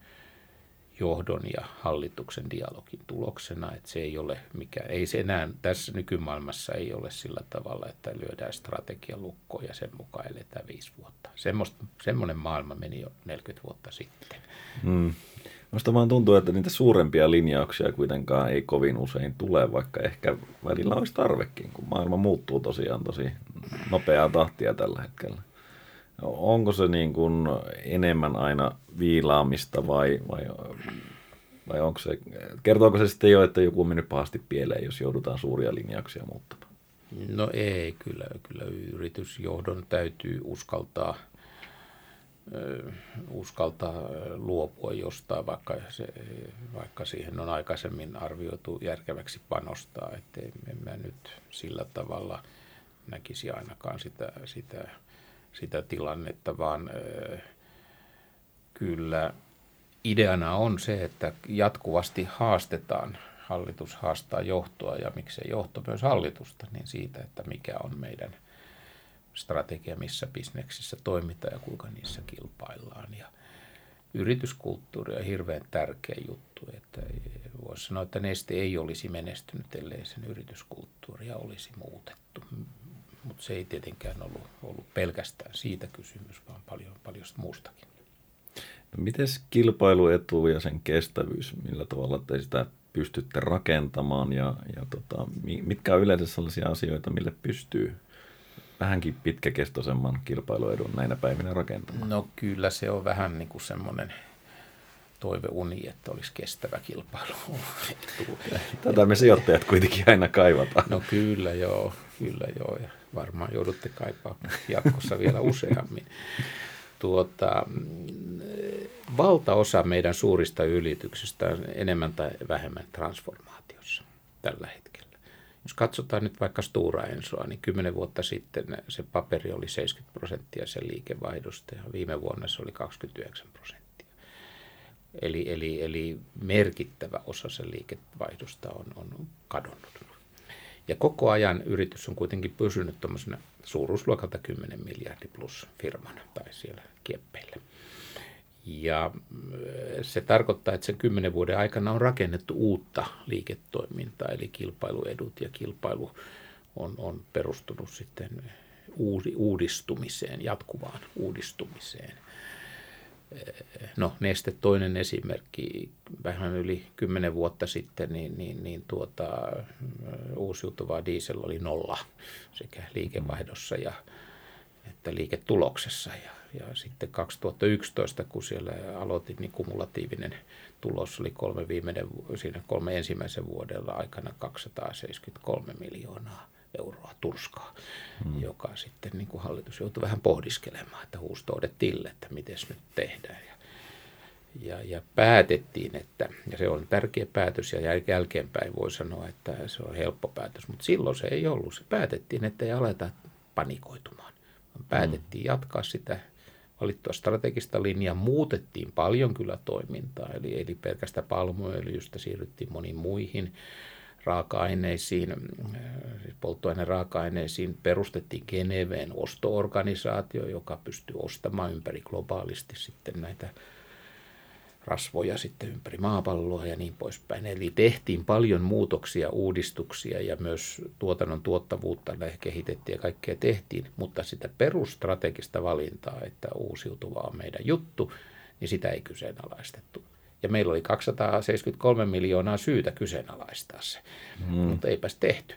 johdon ja hallituksen dialogin tuloksena, että se ei ole mikä, ei se enää tässä nykymaailmassa ei ole sillä tavalla, että lyödään strategia lukkoon ja sen mukaan eletään viisi vuotta. Semmosta, semmoinen maailma meni jo 40 vuotta sitten. Mm. Minusta vaan tuntuu, että niitä suurempia linjauksia kuitenkaan ei kovin usein tule, vaikka ehkä välillä olisi tarvekin, kun maailma muuttuu tosiaan tosi nopeaa tahtia tällä hetkellä. Onko se niin kuin enemmän aina viilaamista vai, vai, vai onko se, kertooko se sitten jo, että joku on mennyt pahasti pieleen, jos joudutaan suuria linjauksia muuttamaan? No ei, kyllä, kyllä yritysjohdon täytyy uskaltaa, uskaltaa luopua jostain, vaikka, se, vaikka siihen on aikaisemmin arvioitu järkeväksi panostaa, että en mä nyt sillä tavalla näkisi ainakaan sitä, sitä sitä tilannetta, vaan kyllä ideana on se, että jatkuvasti haastetaan, hallitus haastaa johtoa ja miksei johto myös hallitusta, niin siitä, että mikä on meidän strategia, missä bisneksissä toimitaan ja kuinka niissä kilpaillaan. Ja yrityskulttuuri on hirveän tärkeä juttu, että voisi sanoa, että Neste ei olisi menestynyt, ellei sen yrityskulttuuria olisi muutettu mutta se ei tietenkään ollut, ollut pelkästään siitä kysymys, vaan paljon, paljon muustakin. No miten kilpailuetu ja sen kestävyys, millä tavalla te sitä pystytte rakentamaan ja, ja tota, mitkä on yleensä sellaisia asioita, mille pystyy vähänkin pitkäkestoisemman kilpailuedun näinä päivinä rakentamaan? No kyllä se on vähän niin kuin semmoinen toiveuni, että olisi kestävä kilpailu. Tätä me sijoittajat kuitenkin aina kaivataan. No kyllä joo, kyllä joo, ja varmaan joudutte kaipaamaan jatkossa vielä useammin. Tuota, valtaosa meidän suurista ylityksistä on enemmän tai vähemmän transformaatiossa tällä hetkellä. Jos katsotaan nyt vaikka Stura Ensoa, niin kymmenen vuotta sitten se paperi oli 70 prosenttia sen liikevaihdosta ja viime vuonna se oli 29 prosenttia. Eli, eli, eli merkittävä osa sen liikevaihdosta on, on kadonnut. Ja koko ajan yritys on kuitenkin pysynyt tuommoisena suuruusluokalta 10 miljardi plus firmana tai siellä kieppeillä. Ja se tarkoittaa, että sen kymmenen vuoden aikana on rakennettu uutta liiketoimintaa, eli kilpailuedut ja kilpailu on, on perustunut sitten uudistumiseen, jatkuvaan uudistumiseen. No, Neste toinen esimerkki, vähän yli kymmenen vuotta sitten, niin, niin, niin tuota, uusiutuvaa diesel oli nolla sekä liikevaihdossa ja että liiketuloksessa. Ja ja sitten 2011, kun siellä aloitin, niin kumulatiivinen tulos oli kolme, viimeinen, siinä kolme ensimmäisen vuodella aikana 273 miljoonaa euroa turskaa, hmm. joka sitten niin kuin hallitus joutui vähän pohdiskelemaan, että huustoudet tille, että miten nyt tehdään. Ja, ja, ja päätettiin, että, ja se on tärkeä päätös, ja jälkeenpäin voi sanoa, että se on helppo päätös, mutta silloin se ei ollut. Se päätettiin, että ei aleta panikoitumaan. Päätettiin hmm. jatkaa sitä valittua strategista linjaa. Muutettiin paljon kyllä toimintaa, eli, eli pelkästään palmuöljystä siirryttiin moniin muihin raaka-aineisiin, äh, siis polttoaineraaka-aineisiin. Perustettiin Geneveen ostoorganisaatio, joka pystyy ostamaan ympäri globaalisti sitten näitä rasvoja sitten ympäri maapalloa ja niin poispäin. Eli tehtiin paljon muutoksia, uudistuksia ja myös tuotannon tuottavuutta kehitettiin ja kaikkea tehtiin, mutta sitä perusstrategista valintaa, että uusiutuva on meidän juttu, niin sitä ei kyseenalaistettu. Ja meillä oli 273 miljoonaa syytä kyseenalaistaa se, hmm. mutta eipäs tehty.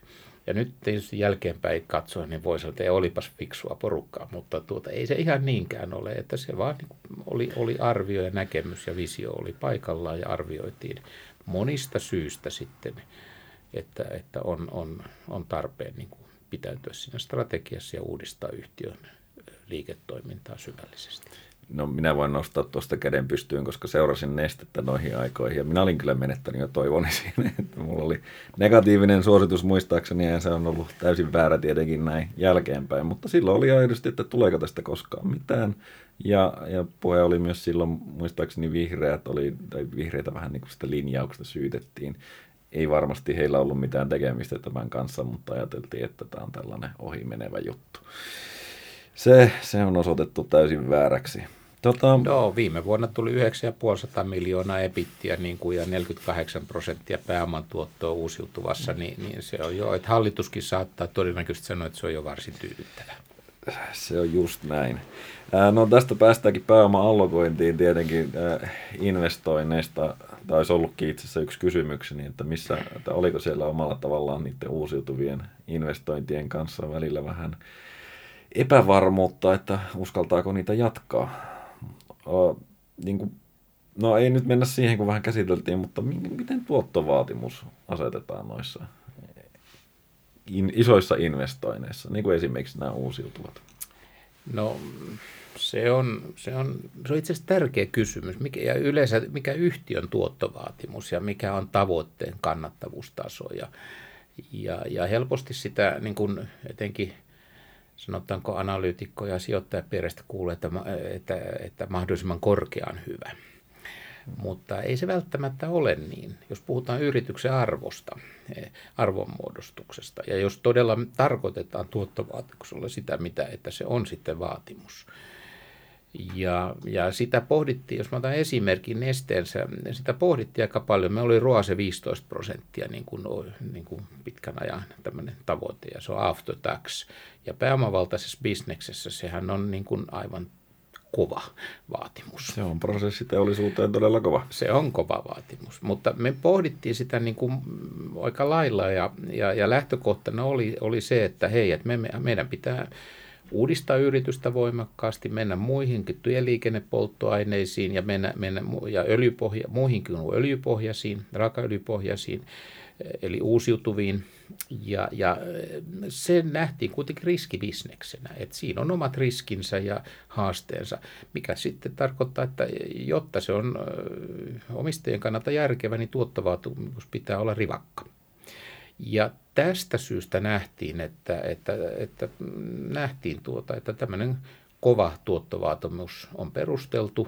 Ja nyt tietysti jälkeenpäin katsoen, niin voi sanoa, että ei olipas fiksua porukkaa, mutta tuota, ei se ihan niinkään ole, että se vaan niin oli, oli arvio ja näkemys ja visio oli paikallaan ja arvioitiin monista syistä sitten, että, että on, on, on tarpeen niin kuin pitäytyä siinä strategiassa ja uudistaa yhtiön liiketoimintaa syvällisesti. No minä voin nostaa tuosta käden pystyyn, koska seurasin nestettä noihin aikoihin. Ja minä olin kyllä menettänyt jo toivoni siinä, että mulla oli negatiivinen suositus muistaakseni ja se on ollut täysin väärä tietenkin näin jälkeenpäin. Mutta silloin oli aidosti, että tuleeko tästä koskaan mitään. Ja, ja puhe oli myös silloin, muistaakseni vihreät oli, tai vihreitä vähän niin kuin sitä linjauksesta syytettiin. Ei varmasti heillä ollut mitään tekemistä tämän kanssa, mutta ajateltiin, että tämä on tällainen ohimenevä juttu. Se, se on osoitettu täysin vääräksi. Tota... No, viime vuonna tuli 9,5 miljoonaa ebittiä niin kuin, ja 48 prosenttia pääoman tuottoa uusiutuvassa, niin, niin se on jo, että hallituskin saattaa todennäköisesti sanoa, että se on jo varsin tyydyttävä. Se on just näin. No tästä päästäänkin pääoma-allokointiin tietenkin investoinneista. Taisi ollutkin itse asiassa yksi kysymykseni, että, missä, että oliko siellä omalla tavallaan niiden uusiutuvien investointien kanssa välillä vähän epävarmuutta, että uskaltaako niitä jatkaa niin kuin, no ei nyt mennä siihen, kun vähän käsiteltiin, mutta miten tuottovaatimus asetetaan noissa in, isoissa investoinneissa, niin kuin esimerkiksi nämä uusiutuvat? No se on, se on, se on itse asiassa tärkeä kysymys. Mikä, ja yleensä mikä yhtiön tuottovaatimus ja mikä on tavoitteen kannattavuustaso. Ja, ja, ja helposti sitä niin kuin etenkin – sanotaanko analyytikko ja sijoittajapiiristä kuulee, että, että, että mahdollisimman korkean hyvä. Mutta ei se välttämättä ole niin. Jos puhutaan yrityksen arvosta, eh, arvonmuodostuksesta, ja jos todella tarkoitetaan tuottovaatimuksella sitä, mitä, että se on sitten vaatimus, ja, ja sitä pohdittiin, jos mä otan esimerkin nesteensä, sitä pohdittiin aika paljon. Me oli ROA se 15 prosenttia niin kuin, niin kuin pitkän ajan tämmöinen tavoite ja se on after tax. Ja pääomavaltaisessa bisneksessä sehän on niin kuin aivan kova vaatimus. Se on prosessiteollisuuteen todella kova. Se on kova vaatimus, mutta me pohdittiin sitä niin kuin aika lailla ja, ja, ja lähtökohtana oli, oli se, että hei, että me, meidän pitää uudistaa yritystä voimakkaasti, mennä muihinkin tieliikennepolttoaineisiin ja, mennä, mennä ja öljypohja, muihinkin öljypohjaisiin, raakaöljypohjaisiin, eli uusiutuviin. Ja, ja se nähtiin kuitenkin riskibisneksenä, että siinä on omat riskinsä ja haasteensa, mikä sitten tarkoittaa, että jotta se on omistajien kannalta järkevä, niin tuottovaatimus pitää olla rivakka. Ja tästä syystä nähtiin, että, että, että nähtiin tuota, että tämmöinen kova tuottovaatimus on perusteltu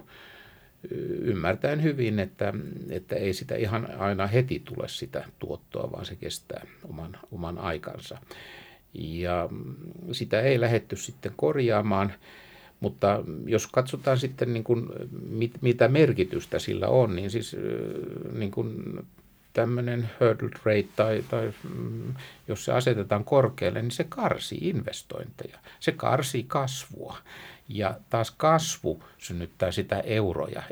ymmärtäen hyvin, että, että ei sitä ihan aina heti tule sitä tuottoa, vaan se kestää oman, oman aikansa. Ja sitä ei lähetty sitten korjaamaan, mutta jos katsotaan sitten niin kuin, mit, mitä merkitystä sillä on, niin siis niin kuin tämmöinen hurdle rate tai, tai mm, jos se asetetaan korkealle, niin se karsi investointeja, se karsi kasvua. Ja taas kasvu synnyttää sitä euroja,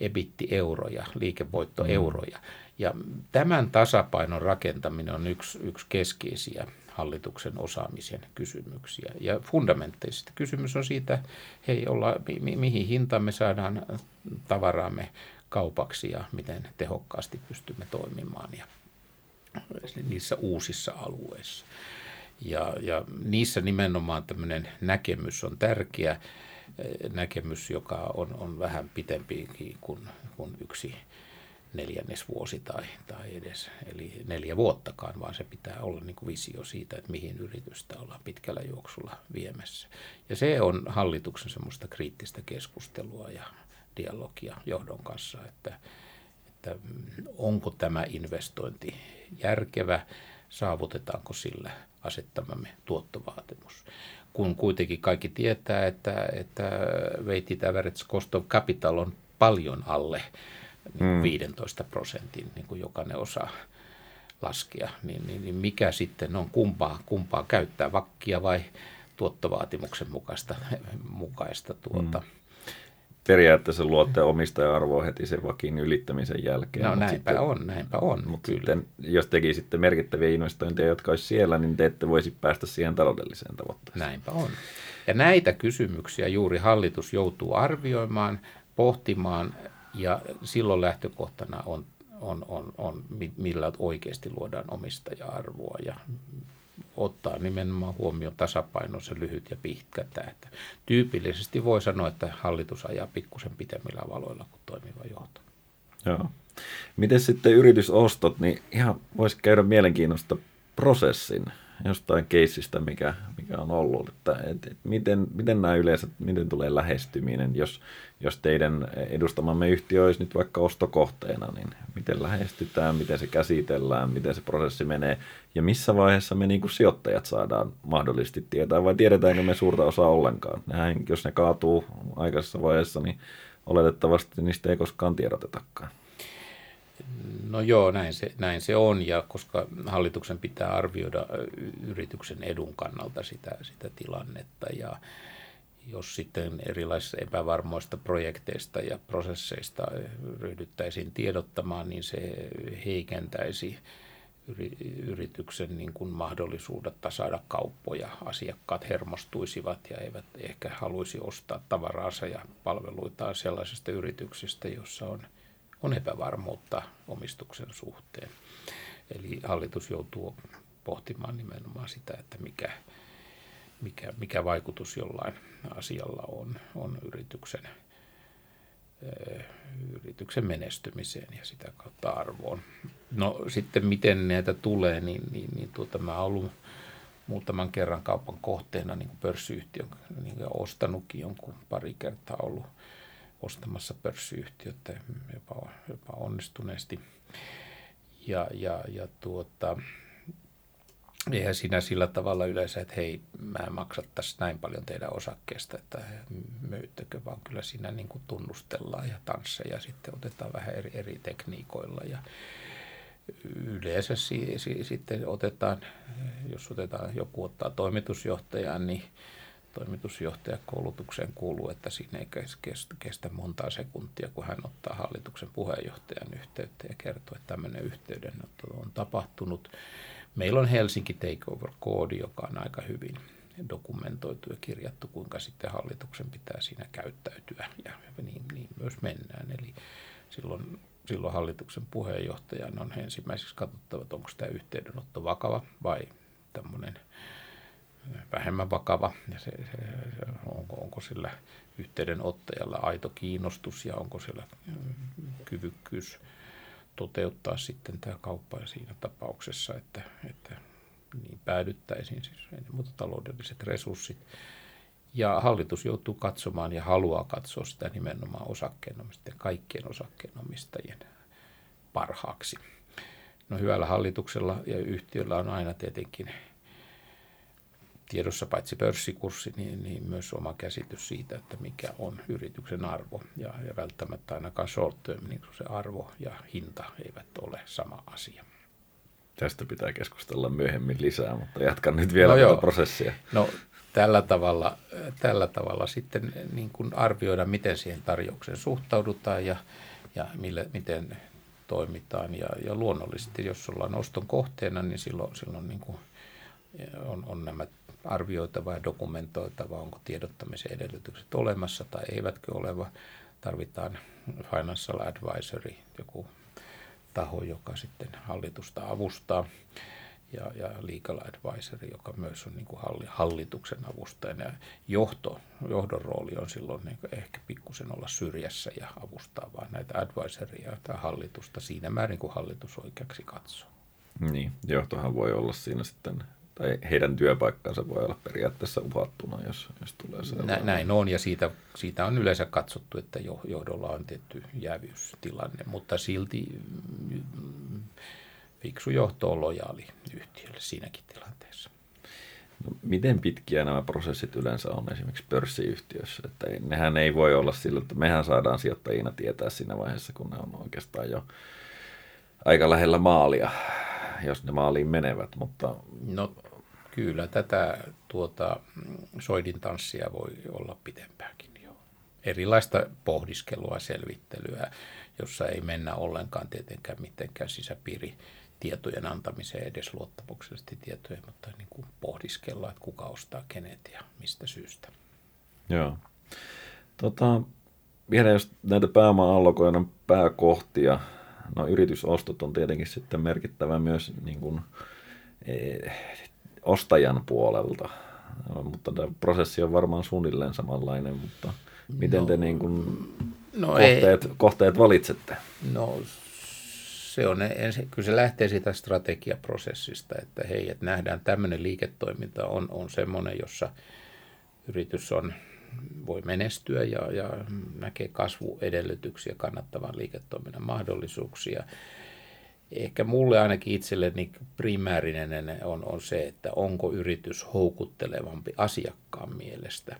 ebitti-euroja, liikevoittoeuroja. Mm. Ja tämän tasapainon rakentaminen on yksi, yksi keskeisiä hallituksen osaamisen kysymyksiä. Ja fundamentteisesti kysymys on siitä, hei, olla, mi, mihin hintaan me saadaan tavaraamme kaupaksi ja miten tehokkaasti pystymme toimimaan ja niissä uusissa alueissa. Ja, ja niissä nimenomaan tämmöinen näkemys on tärkeä näkemys, joka on, on vähän pitempi kuin, kuin yksi neljännesvuosi tai, tai edes, eli neljä vuottakaan, vaan se pitää olla niin kuin visio siitä, että mihin yritystä ollaan pitkällä juoksulla viemässä. Ja se on hallituksen semmoista kriittistä keskustelua ja dialogia johdon kanssa, että, että onko tämä investointi järkevä, saavutetaanko sillä asettamamme tuottovaatimus. Kun kuitenkin kaikki tietää, että, että weighted average cost of capital on paljon alle niin 15 prosentin, niin kuin jokainen osaa laskea, niin, niin, niin mikä sitten on kumpaa, kumpaa käyttää, vakkia vai tuottovaatimuksen mukaista, mukaista tuota, mm periaatteessa luotte omistaja-arvoa heti sen vakiin ylittämisen jälkeen. No näinpä sitten, on, näinpä on. Mutta kyllä. sitten, jos tekisitte merkittäviä investointeja, jotka olisi siellä, niin te ette voisi päästä siihen taloudelliseen tavoitteeseen. Näinpä on. Ja näitä kysymyksiä juuri hallitus joutuu arvioimaan, pohtimaan ja silloin lähtökohtana on, on, on, on millä oikeasti luodaan omistaja-arvoa ja ottaa nimenomaan huomioon tasapainoisen lyhyt ja pitkä tähtä. Tyypillisesti voi sanoa, että hallitus ajaa pikkusen pitemmillä valoilla kuin toimiva johto. Joo. Miten sitten yritysostot, niin ihan voisi käydä mielenkiinnosta prosessin jostain keissistä, mikä, mikä on ollut, että et, et miten, miten nämä yleensä, miten tulee lähestyminen, jos, jos teidän edustamamme yhtiö olisi nyt vaikka ostokohteena, niin miten lähestytään, miten se käsitellään, miten se prosessi menee ja missä vaiheessa me niin kuin sijoittajat saadaan mahdollisesti tietää vai tiedetäänkö me suurta osaa ollenkaan. Nehän, jos ne kaatuu aikaisessa vaiheessa, niin oletettavasti niistä ei koskaan tiedotetakaan. No joo, näin se, näin se on, ja koska hallituksen pitää arvioida yrityksen edun kannalta sitä, sitä tilannetta, ja jos sitten erilaisista epävarmoista projekteista ja prosesseista ryhdyttäisiin tiedottamaan, niin se heikentäisi yrityksen niin kuin mahdollisuudet saada kauppoja. Asiakkaat hermostuisivat ja eivät ehkä haluaisi ostaa tavaraansa ja palveluitaan sellaisesta yrityksestä, jossa on – on epävarmuutta omistuksen suhteen. Eli hallitus joutuu pohtimaan nimenomaan sitä, että mikä, mikä, mikä vaikutus jollain asialla on, on yrityksen, yrityksen menestymiseen ja sitä kautta arvoon. No sitten miten näitä tulee, niin, niin, niin tuota, mä ollut muutaman kerran kaupan kohteena niin kuin pörssiyhtiön niin ostanutkin jonkun pari kertaa ollut ostamassa pörssiyhtiötä jopa, jopa onnistuneesti. Ja, ja, ja tuota, eihän siinä sillä tavalla yleensä, että hei, mä en maksattaisi näin paljon teidän osakkeesta, että myyttekö, vaan kyllä siinä niin kuin tunnustellaan ja tansseja sitten otetaan vähän eri, eri tekniikoilla ja yleensä si, si, sitten otetaan, jos otetaan, joku ottaa toimitusjohtajan, niin toimitusjohtajakoulutukseen kuuluu, että siinä ei kestä montaa sekuntia, kun hän ottaa hallituksen puheenjohtajan yhteyttä ja kertoo, että tämmöinen yhteydenotto on tapahtunut. Meillä on Helsinki Takeover-koodi, joka on aika hyvin, dokumentoitu ja kirjattu, kuinka sitten hallituksen pitää siinä käyttäytyä ja niin, niin myös mennään. Eli silloin, silloin hallituksen puheenjohtajan on ensimmäiseksi katsottava, että onko tämä yhteydenotto vakava vai tämmöinen vähemmän vakava ja se, se, se, onko, onko sillä yhteydenottajalla aito kiinnostus ja onko sillä kyvykkyys toteuttaa sitten tämä kauppa siinä tapauksessa, että, että niin päädyttäisiin siis ennen muuta taloudelliset resurssit. Ja hallitus joutuu katsomaan ja haluaa katsoa sitä nimenomaan osakkeenomistajien, kaikkien osakkeenomistajien parhaaksi. No hyvällä hallituksella ja yhtiöllä on aina tietenkin tiedossa paitsi pörssikurssi, niin, niin myös oma käsitys siitä, että mikä on yrityksen arvo. Ja, ja välttämättä ainakaan short term, niin se arvo ja hinta eivät ole sama asia. Tästä pitää keskustella myöhemmin lisää, mutta jatkan nyt vielä no tätä prosessia. No tällä tavalla, tällä tavalla sitten niin kuin arvioida, miten siihen tarjoukseen suhtaudutaan ja, ja mille, miten toimitaan. Ja, ja luonnollisesti, jos ollaan oston kohteena, niin silloin, silloin niin kuin on, on nämä arvioitava ja dokumentoitava, onko tiedottamisen edellytykset olemassa tai eivätkö oleva. Tarvitaan financial advisory, joku taho, joka sitten hallitusta avustaa ja, ja legal advisor, joka myös on niin kuin hallituksen avustajana. Ja johto, johdon rooli on silloin niin kuin ehkä pikkusen olla syrjässä ja avustaa vaan näitä advisoria tai hallitusta siinä määrin, kuin hallitus oikeaksi katsoo. Niin, johtohan voi olla siinä sitten tai heidän työpaikkansa voi olla periaatteessa uhattuna, jos, jos tulee sellainen. Näin on, ja siitä, siitä on yleensä katsottu, että johdolla on tietty jäävyystilanne, mutta silti mm, fiksu johto on lojaali yhtiölle siinäkin tilanteessa. No, miten pitkiä nämä prosessit yleensä on esimerkiksi pörssiyhtiössä? Että ei, nehän ei voi olla sillä, että mehän saadaan sijoittajina tietää siinä vaiheessa, kun ne on oikeastaan jo aika lähellä maalia, jos ne maaliin menevät. Mutta... No Kyllä, tätä tuota, soidin tanssia voi olla pidempäänkin jo. Erilaista pohdiskelua, selvittelyä, jossa ei mennä ollenkaan tietenkään mitenkään sisäpiiri tietojen antamiseen edes luottamuksellisesti tietoja, mutta niin kuin pohdiskellaan, että kuka ostaa kenet ja mistä syystä. Joo. Tota, vielä jos näitä pääoma-allokoinnan pääkohtia, no yritysostot on tietenkin sitten merkittävä myös niin kuin, eh, ostajan puolelta. Mutta tämä prosessi on varmaan suunnilleen samanlainen, mutta miten no, te niin kuin no kohteet, ei, kohteet valitsette? No se on ensin, kyllä se lähtee siitä strategiaprosessista, että hei, että nähdään tämmöinen liiketoiminta on, on semmoinen, jossa yritys on, voi menestyä ja, ja näkee kasvuedellytyksiä, kannattavan liiketoiminnan mahdollisuuksia ehkä mulle ainakin itselleni primäärinen on, on se, että onko yritys houkuttelevampi asiakkaan mielestä,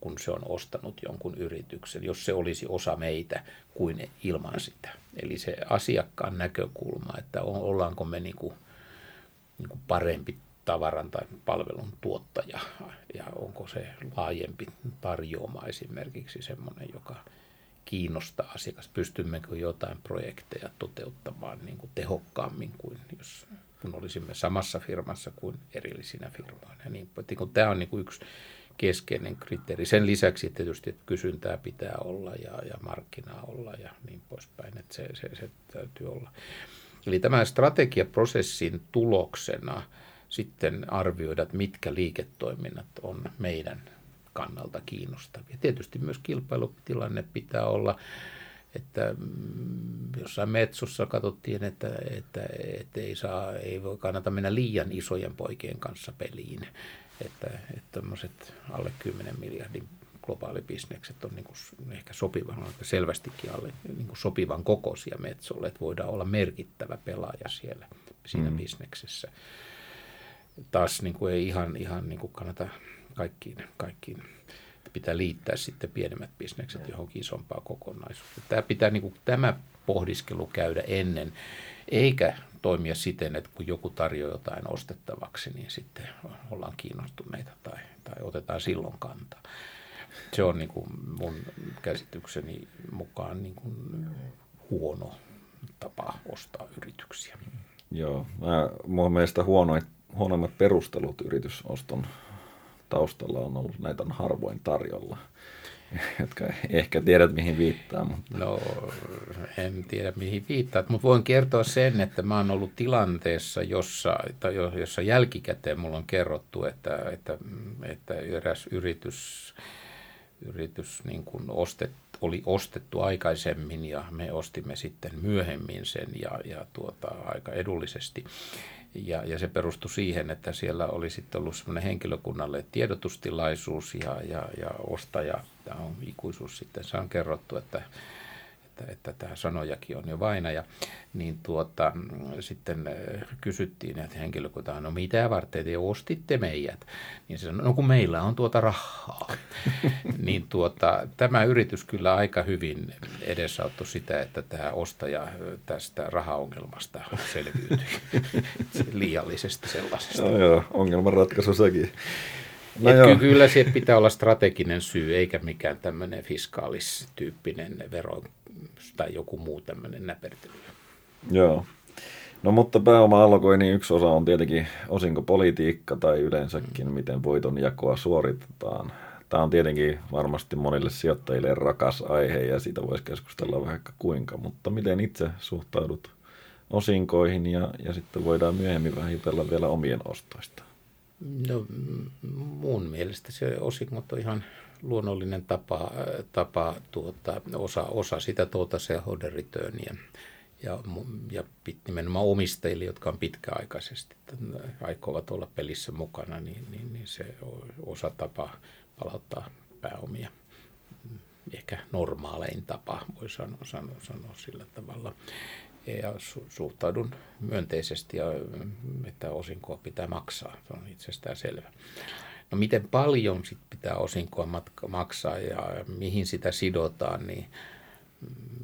kun se on ostanut jonkun yrityksen, jos se olisi osa meitä kuin ilman sitä. Eli se asiakkaan näkökulma, että ollaanko me niin kuin, niin kuin parempi tavaran tai palvelun tuottaja ja onko se laajempi tarjoama esimerkiksi semmoinen, joka – kiinnostaa asiakas, pystymmekö jotain projekteja toteuttamaan niin kuin tehokkaammin kuin jos kun olisimme samassa firmassa kuin erillisinä firmoina. Niin, että kun tämä on niin kuin yksi keskeinen kriteeri. Sen lisäksi tietysti, että kysyntää pitää olla ja, ja markkinaa olla ja niin poispäin, että se, se, se täytyy olla. Eli tämän strategiaprosessin tuloksena sitten arvioida, että mitkä liiketoiminnat on meidän kannalta kiinnostavia. Tietysti myös kilpailutilanne pitää olla, että mm, jossain metsussa katsottiin, että, että, että ei, saa, ei voi kannata mennä liian isojen poikien kanssa peliin. Että, että alle 10 miljardin globaalibisnekset on niin ehkä sopivan, selvästikin alle niin sopivan kokoisia metsolle, että voidaan olla merkittävä pelaaja siellä siinä mm. bisneksessä. Taas niin kuin ei ihan, ihan niin kuin kannata kaikkiin, kaikkiin pitää liittää sitten pienemmät bisnekset johonkin isompaan kokonaisuuteen. Tämä pitää niin kuin, tämä pohdiskelu käydä ennen, eikä toimia siten, että kun joku tarjoaa jotain ostettavaksi, niin sitten ollaan kiinnostuneita tai, tai otetaan silloin kantaa. Se on niin kuin mun käsitykseni mukaan niin kuin huono tapa ostaa yrityksiä. Joo, mä, mun mielestä huonoit, huonoimmat perustelut yritysoston taustalla on ollut, näitä on harvoin tarjolla, jotka ehkä tiedät mihin viittaa. Mutta. No en tiedä mihin viittaat, mutta voin kertoa sen, että mä oon ollut tilanteessa, jossa, tai jossa jälkikäteen mulla on kerrottu, että, että, että eräs yritys, yritys niin kuin ostet, oli ostettu aikaisemmin ja me ostimme sitten myöhemmin sen ja, ja tuota, aika edullisesti. Ja, ja se perustui siihen, että siellä oli sitten ollut semmoinen henkilökunnalle tiedotustilaisuus ja, ja, ja ostaja, tämä on ikuisuus sitten, se on kerrottu, että että, että tämä sanojakin on jo vainaja, niin tuota, sitten äh, kysyttiin, että henkilökunta, no mitä varten te ostitte meidät? Niin se sanoi, no kun meillä on tuota rahaa. niin tuota, tämä yritys kyllä aika hyvin edesauttoi sitä, että tämä ostaja tästä rahaongelmasta selviytyi liiallisesta sellaisesta. No joo, ongelmanratkaisu sekin. No joo. Kyllä se pitää olla strateginen syy, eikä mikään tämmöinen fiskaalistyyppinen tai joku muu tämmöinen näpertely. Joo. No mutta pääoma-allokoinnin yksi osa on tietenkin osinkopolitiikka tai yleensäkin, miten voiton jakoa suoritetaan. Tämä on tietenkin varmasti monille sijoittajille rakas aihe ja siitä voisi keskustella vaikka kuinka, mutta miten itse suhtaudut osinkoihin ja, ja sitten voidaan myöhemmin vähän jutella vielä omien ostoista. No mun mielestä se osingot on ihan luonnollinen tapa, tapa tuota, osa, osa sitä tuota shareholder returnia ja, ja nimenomaan omistajille, jotka on pitkäaikaisesti aikovat olla pelissä mukana, niin, niin, niin se osa tapa palauttaa pääomia. Ehkä normaalein tapa, voi sanoa, sanoa, sanoa sillä tavalla. Ja su, suhtaudun myönteisesti, ja, että osinkoa pitää maksaa, se on itsestään selvä. No miten paljon sit pitää osinkoa matka- maksaa ja mihin sitä sidotaan, niin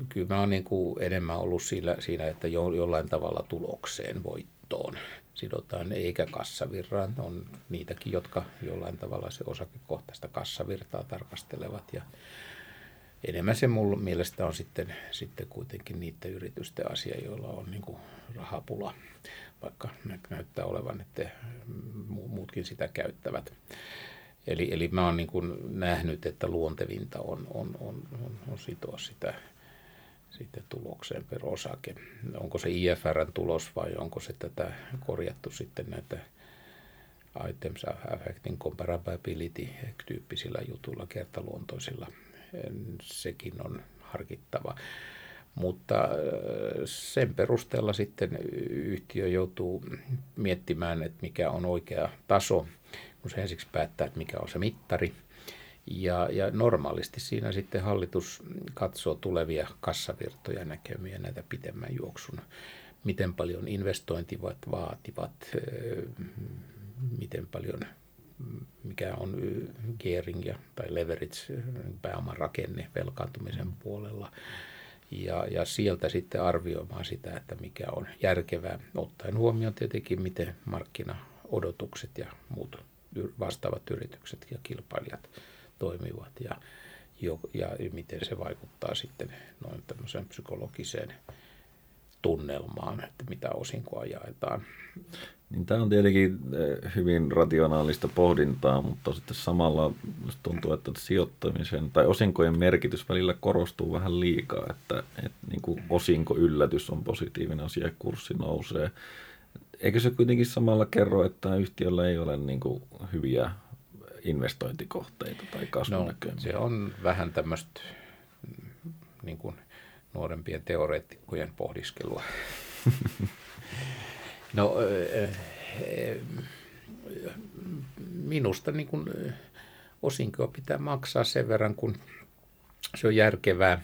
kyllä mä oon niin kuin enemmän ollut siinä, siinä että jo, jollain tavalla tulokseen, voittoon sidotaan, eikä kassavirraan. On niitäkin, jotka jollain tavalla se osakekohtaista kassavirtaa tarkastelevat ja enemmän se mulla mielestä on sitten, sitten kuitenkin niiden yritysten asia, joilla on niin kuin rahapula vaikka näyttää olevan, että muutkin sitä käyttävät. Eli, eli mä oon niin kuin nähnyt, että luontevinta on, on, on, on, on sitoa sitä sitten tulokseen per osake. Onko se IFRn tulos vai onko se tätä korjattu sitten näitä items affecting comparability tyyppisillä jutuilla, kertaluontoisilla. Sekin on harkittava. Mutta äh, sen perusteella sitten yhtiö joutuu miettimään, että mikä on oikea taso, kun se ensiksi päättää, että mikä on se mittari. Ja, ja normaalisti siinä sitten hallitus katsoo tulevia kassavirtoja näkemiä näitä pitemmän juoksun, miten paljon investointivat vaativat, äh, miten paljon mikä on gearing tai leverage, pääoman rakenne velkaantumisen puolella ja, ja sieltä sitten arvioimaan sitä, että mikä on järkevää, ottaen huomioon tietenkin, miten markkinaodotukset ja muut vastaavat yritykset ja kilpailijat toimivat ja, jo, ja miten se vaikuttaa sitten noin tämmöiseen psykologiseen tunnelmaan, että mitä osinkoa jaetaan. Niin tämä on tietenkin eh, hyvin rationaalista pohdintaa, mutta sitten samalla tuntuu, että sijoittamisen tai osinkojen merkitys välillä korostuu vähän liikaa, että, että niin kuin osinko-yllätys on positiivinen asia ja kurssi nousee. Eikö se kuitenkin samalla kerro, että yhtiöllä ei ole niin kuin hyviä investointikohteita tai kasvunäköjä? No, se on vähän tämmöistä niin kuin nuorempien teoreetikkojen pohdiskelua. no, minusta niin kuin osinkoa pitää maksaa sen verran, kun se on järkevää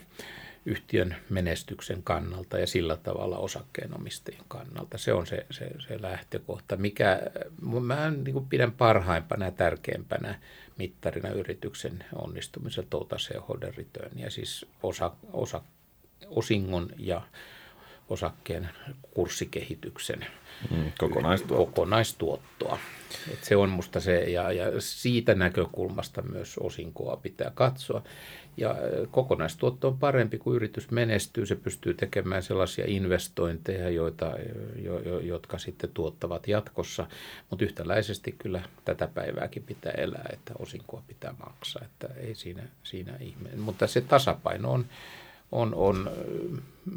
yhtiön menestyksen kannalta ja sillä tavalla osakkeenomistajien kannalta. Se on se, se, se lähtökohta, mikä mä niin pidän parhaimpana ja tärkeimpänä mittarina yrityksen onnistumisen total shareholder return, ja siis osa, osa, osingon ja osakkeen kurssikehityksen mm, kokonaistuottoa. kokonaistuottoa. Et se on musta se, ja, ja siitä näkökulmasta myös osinkoa pitää katsoa. Ja kokonaistuotto on parempi, kun yritys menestyy. Se pystyy tekemään sellaisia investointeja, joita, jo, jo, jotka sitten tuottavat jatkossa. Mutta yhtäläisesti kyllä tätä päivääkin pitää elää, että osinkoa pitää maksaa. Että ei siinä, siinä ihme. Mutta se tasapaino on, on, on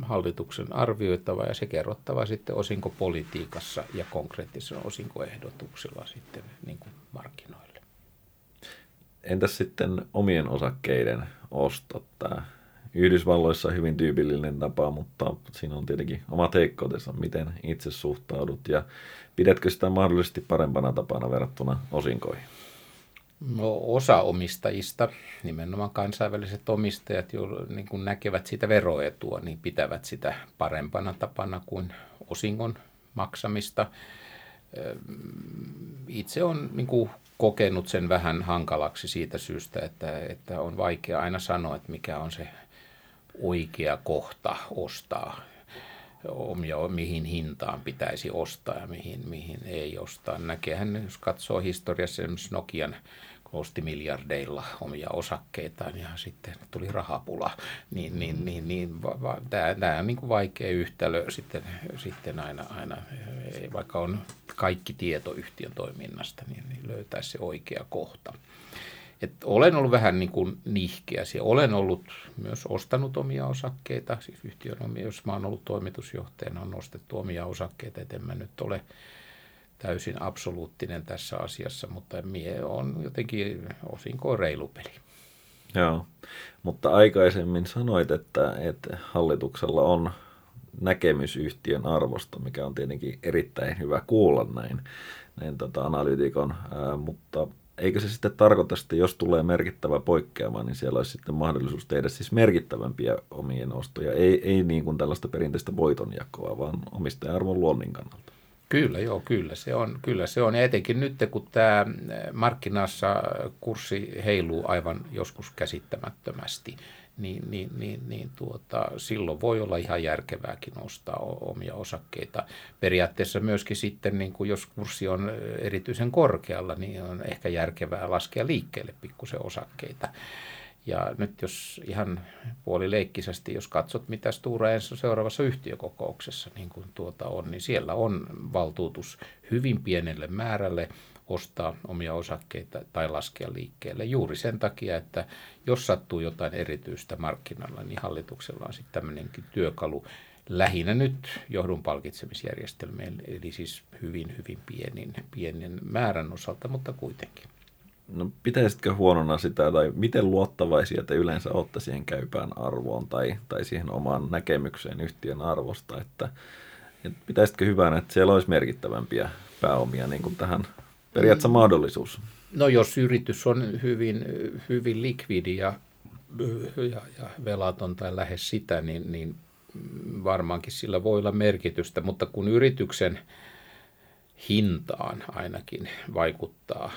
hallituksen arvioitava ja se kerrottava sitten osinkopolitiikassa ja konkreettisilla osinkoehdotuksilla sitten niin kuin markkinoille. Entäs sitten omien osakkeiden ostot? Tämä Yhdysvalloissa hyvin tyypillinen tapa, mutta siinä on tietenkin omat heikkoutensa, miten itse suhtaudut ja pidätkö sitä mahdollisesti parempana tapana verrattuna osinkoihin? No, osa omistajista, nimenomaan kansainväliset omistajat, jo niin kuin näkevät sitä veroetua, niin pitävät sitä parempana tapana kuin osingon maksamista. Itse on niin kokenut sen vähän hankalaksi siitä syystä, että, että on vaikea aina sanoa, että mikä on se oikea kohta ostaa omia, mihin hintaan pitäisi ostaa ja mihin, mihin ei ostaa. Näkehän, jos katsoo historiassa esimerkiksi Nokian osti miljardeilla omia osakkeitaan ja sitten tuli rahapula, niin, niin, niin, niin tämä, on niin kuin vaikea yhtälö sitten, sitten aina, aina, vaikka on kaikki tieto yhtiön toiminnasta, niin, niin löytää se oikea kohta. Et olen ollut vähän niin kuin nihkeä. Olen ollut myös ostanut omia osakkeita, siis yhtiön omia, jos oon ollut toimitusjohtajana, on ostettu omia osakkeita, että en mä nyt ole täysin absoluuttinen tässä asiassa, mutta mie on jotenkin osinko reilu peli. Joo, mutta aikaisemmin sanoit, että, että hallituksella on näkemys yhtiön arvosta, mikä on tietenkin erittäin hyvä kuulla näin, näin tota analytikon, ää, mutta eikö se sitten tarkoita, että jos tulee merkittävä poikkeama, niin siellä olisi sitten mahdollisuus tehdä siis merkittävämpiä omien ostoja, ei, ei niin kuin tällaista perinteistä voitonjakoa, vaan omistaja-arvon luonnin kannalta. Kyllä, joo, kyllä se on. Kyllä se on. Ja etenkin nyt, kun tämä markkinassa kurssi heiluu aivan joskus käsittämättömästi, niin, niin, niin, niin tuota, silloin voi olla ihan järkevääkin ostaa omia osakkeita. Periaatteessa myöskin sitten, niin kuin jos kurssi on erityisen korkealla, niin on ehkä järkevää laskea liikkeelle pikkusen osakkeita. Ja nyt jos ihan puolileikkisesti, jos katsot mitä Stura Enso seuraavassa yhtiökokouksessa niin kuin tuota on, niin siellä on valtuutus hyvin pienelle määrälle ostaa omia osakkeita tai laskea liikkeelle juuri sen takia, että jos sattuu jotain erityistä markkinalla, niin hallituksella on sitten tämmöinenkin työkalu lähinnä nyt johdun palkitsemisjärjestelmien, eli siis hyvin, hyvin pienin, pienin määrän osalta, mutta kuitenkin. No pitäisitkö huonona sitä, tai miten luottavaisia te yleensä olette siihen käypään arvoon tai, tai siihen omaan näkemykseen yhtiön arvosta, että, että pitäisitkö hyvänä, että siellä olisi merkittävämpiä pääomia niin kuin tähän periaatteessa mm. mahdollisuus? No jos yritys on hyvin, hyvin likvidi ja, ja, ja velaton tai lähes sitä, niin, niin varmaankin sillä voi olla merkitystä, mutta kun yrityksen hintaan ainakin vaikuttaa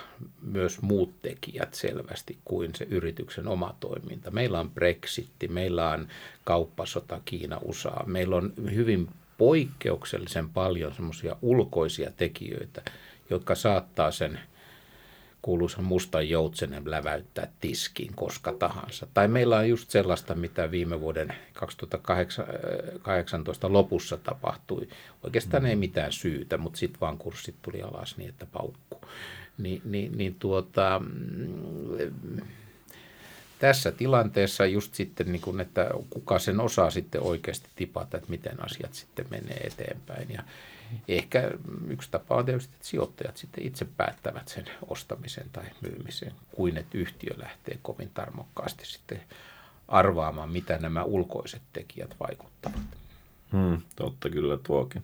myös muut tekijät selvästi kuin se yrityksen oma toiminta. Meillä on Brexitti, meillä on kauppasota Kiina, USA, meillä on hyvin poikkeuksellisen paljon semmoisia ulkoisia tekijöitä, jotka saattaa sen – kuuluisan mustan joutsenen läväyttää tiskiin koska tahansa. Tai meillä on just sellaista, mitä viime vuoden 2018 lopussa tapahtui. Oikeastaan mm. ei mitään syytä, mutta sitten vaan kurssit tuli alas niin, että paukku. Ni, niin, niin tuota, mm, tässä tilanteessa just sitten, niin kun, että kuka sen osaa sitten oikeasti tipata, että miten asiat sitten menee eteenpäin. Ja, Ehkä yksi tapa on tietysti, että sijoittajat sitten itse päättävät sen ostamisen tai myymisen, kuin että yhtiö lähtee kovin tarmokkaasti sitten arvaamaan, mitä nämä ulkoiset tekijät vaikuttavat. Hmm, totta kyllä tuokin.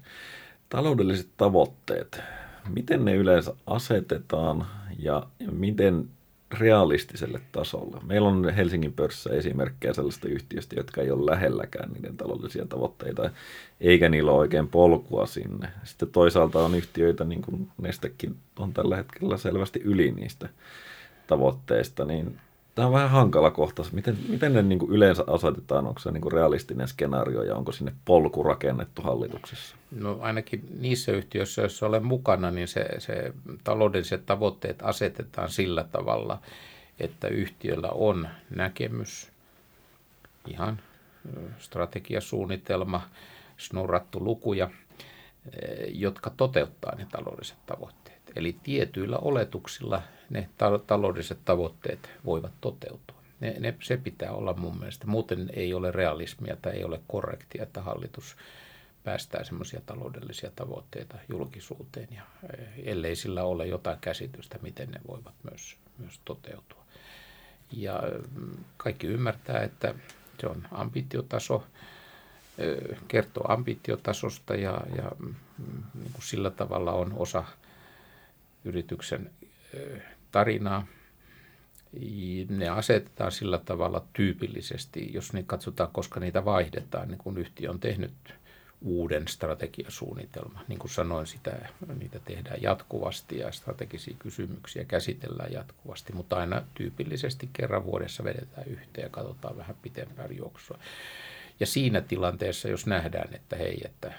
Taloudelliset tavoitteet, miten ne yleensä asetetaan ja miten realistiselle tasolle. Meillä on Helsingin pörssissä esimerkkejä sellaista yhtiöstä, jotka ei ole lähelläkään niiden taloudellisia tavoitteita, eikä niillä ole oikein polkua sinne. Sitten toisaalta on yhtiöitä, niin kuin Nestekin on tällä hetkellä selvästi yli niistä tavoitteista, niin Tämä on vähän hankala kohta. Miten, miten ne niin kuin yleensä asetetaan? Onko se niin kuin realistinen skenaario ja onko sinne polku rakennettu hallituksessa? No ainakin niissä yhtiöissä, joissa olen mukana, niin se, se taloudelliset tavoitteet asetetaan sillä tavalla, että yhtiöllä on näkemys, ihan strategiasuunnitelma, snurrattu lukuja, jotka toteuttaa ne taloudelliset tavoitteet. Eli tietyillä oletuksilla ne ta- taloudelliset tavoitteet voivat toteutua. Ne, ne, se pitää olla mun mielestä. Muuten ei ole realismia tai ei ole korrektia, että hallitus päästää semmoisia taloudellisia tavoitteita julkisuuteen, ja ellei sillä ole jotain käsitystä, miten ne voivat myös, myös toteutua. Ja mm, kaikki ymmärtää, että se on ambitiotaso, kertoo ambitiotasosta ja, ja mm, niin kuin sillä tavalla on osa yrityksen tarinaa. Ne asetetaan sillä tavalla tyypillisesti, jos ne katsotaan, koska niitä vaihdetaan, niin kun yhtiö on tehnyt uuden strategiasuunnitelman. Niin kuin sanoin, sitä, niitä tehdään jatkuvasti ja strategisia kysymyksiä käsitellään jatkuvasti, mutta aina tyypillisesti kerran vuodessa vedetään yhteen ja katsotaan vähän pitempään juoksua. Ja siinä tilanteessa, jos nähdään, että hei, että,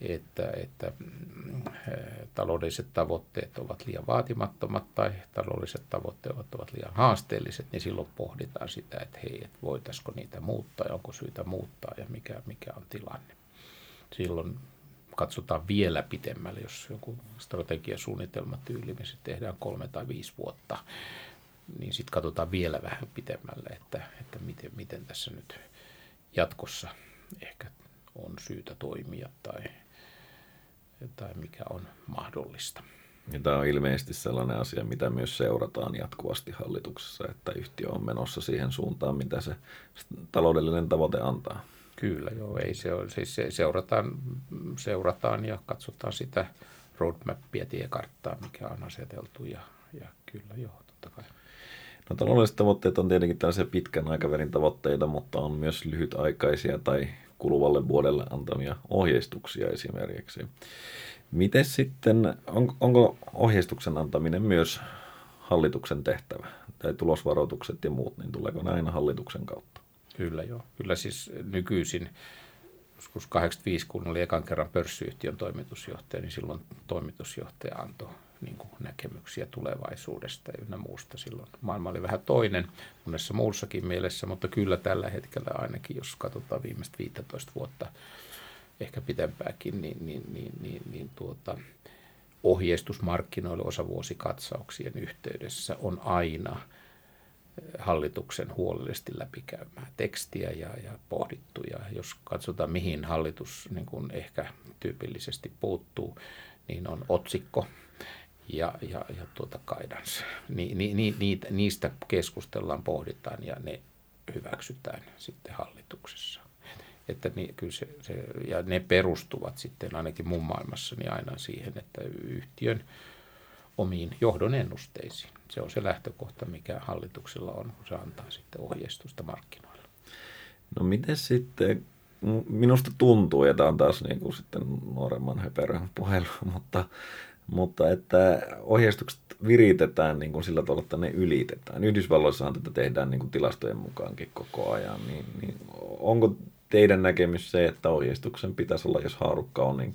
että, että mm, taloudelliset tavoitteet ovat liian vaatimattomat tai taloudelliset tavoitteet ovat liian haasteelliset, niin silloin pohditaan sitä, että hei, että voitaisiko niitä muuttaa ja onko syytä muuttaa ja mikä, mikä on tilanne. Silloin katsotaan vielä pitemmälle, jos joku strategiasuunnitelma tyyli, se tehdään kolme tai viisi vuotta, niin sitten katsotaan vielä vähän pitemmälle, että, että miten, miten tässä nyt jatkossa ehkä on syytä toimia tai, tai mikä on mahdollista. Ja tämä on ilmeisesti sellainen asia, mitä myös seurataan jatkuvasti hallituksessa, että yhtiö on menossa siihen suuntaan, mitä se taloudellinen tavoite antaa. Kyllä, joo, ei se ole. Siis se seurataan, seurataan ja katsotaan sitä roadmappia, tiekarttaa, mikä on aseteltu ja, ja kyllä joo, totta kai. No taloudelliset tavoitteet on tietenkin tällaisia pitkän aikavälin tavoitteita, mutta on myös lyhytaikaisia tai kuluvalle vuodelle antamia ohjeistuksia esimerkiksi. Miten sitten, on, onko ohjeistuksen antaminen myös hallituksen tehtävä? Tai tulosvaroitukset ja muut, niin tuleeko näin hallituksen kautta? Kyllä joo. Kyllä siis nykyisin, joskus 85, kun oli ekan kerran pörssiyhtiön toimitusjohtaja, niin silloin toimitusjohtaja antoi niin kuin näkemyksiä tulevaisuudesta ynnä muusta. Silloin maailma oli vähän toinen monessa muussakin mielessä, mutta kyllä tällä hetkellä ainakin, jos katsotaan viimeistä 15 vuotta, ehkä pitempääkin, niin, niin, niin, niin, niin tuota, ohjeistusmarkkinoille osavuosikatsauksien yhteydessä on aina – hallituksen huolellisesti läpikäymää tekstiä ja, ja pohdittu. Ja jos katsotaan, mihin hallitus niin kuin ehkä tyypillisesti puuttuu, niin on otsikko ja, ja, ja tuota guidance. Ni, ni, ni, niitä, niistä keskustellaan, pohditaan ja ne hyväksytään sitten hallituksessa. Että ni, kyllä se, se, ja ne perustuvat sitten ainakin mun maailmassani aina siihen, että yhtiön omiin johdon ennusteisiin. Se on se lähtökohta, mikä hallituksella on, kun se antaa sitten ohjeistusta markkinoilla. No miten sitten, minusta tuntuu, ja tämä on taas niin kuin sitten nuoremman höperön puhelu, mutta, mutta että ohjeistukset viritetään niin kuin sillä tavalla, että ne ylitetään. Yhdysvalloissahan tätä tehdään niin kuin tilastojen mukaankin koko ajan, niin, niin onko teidän näkemys se, että ohjeistuksen pitäisi olla, jos haarukka on, niin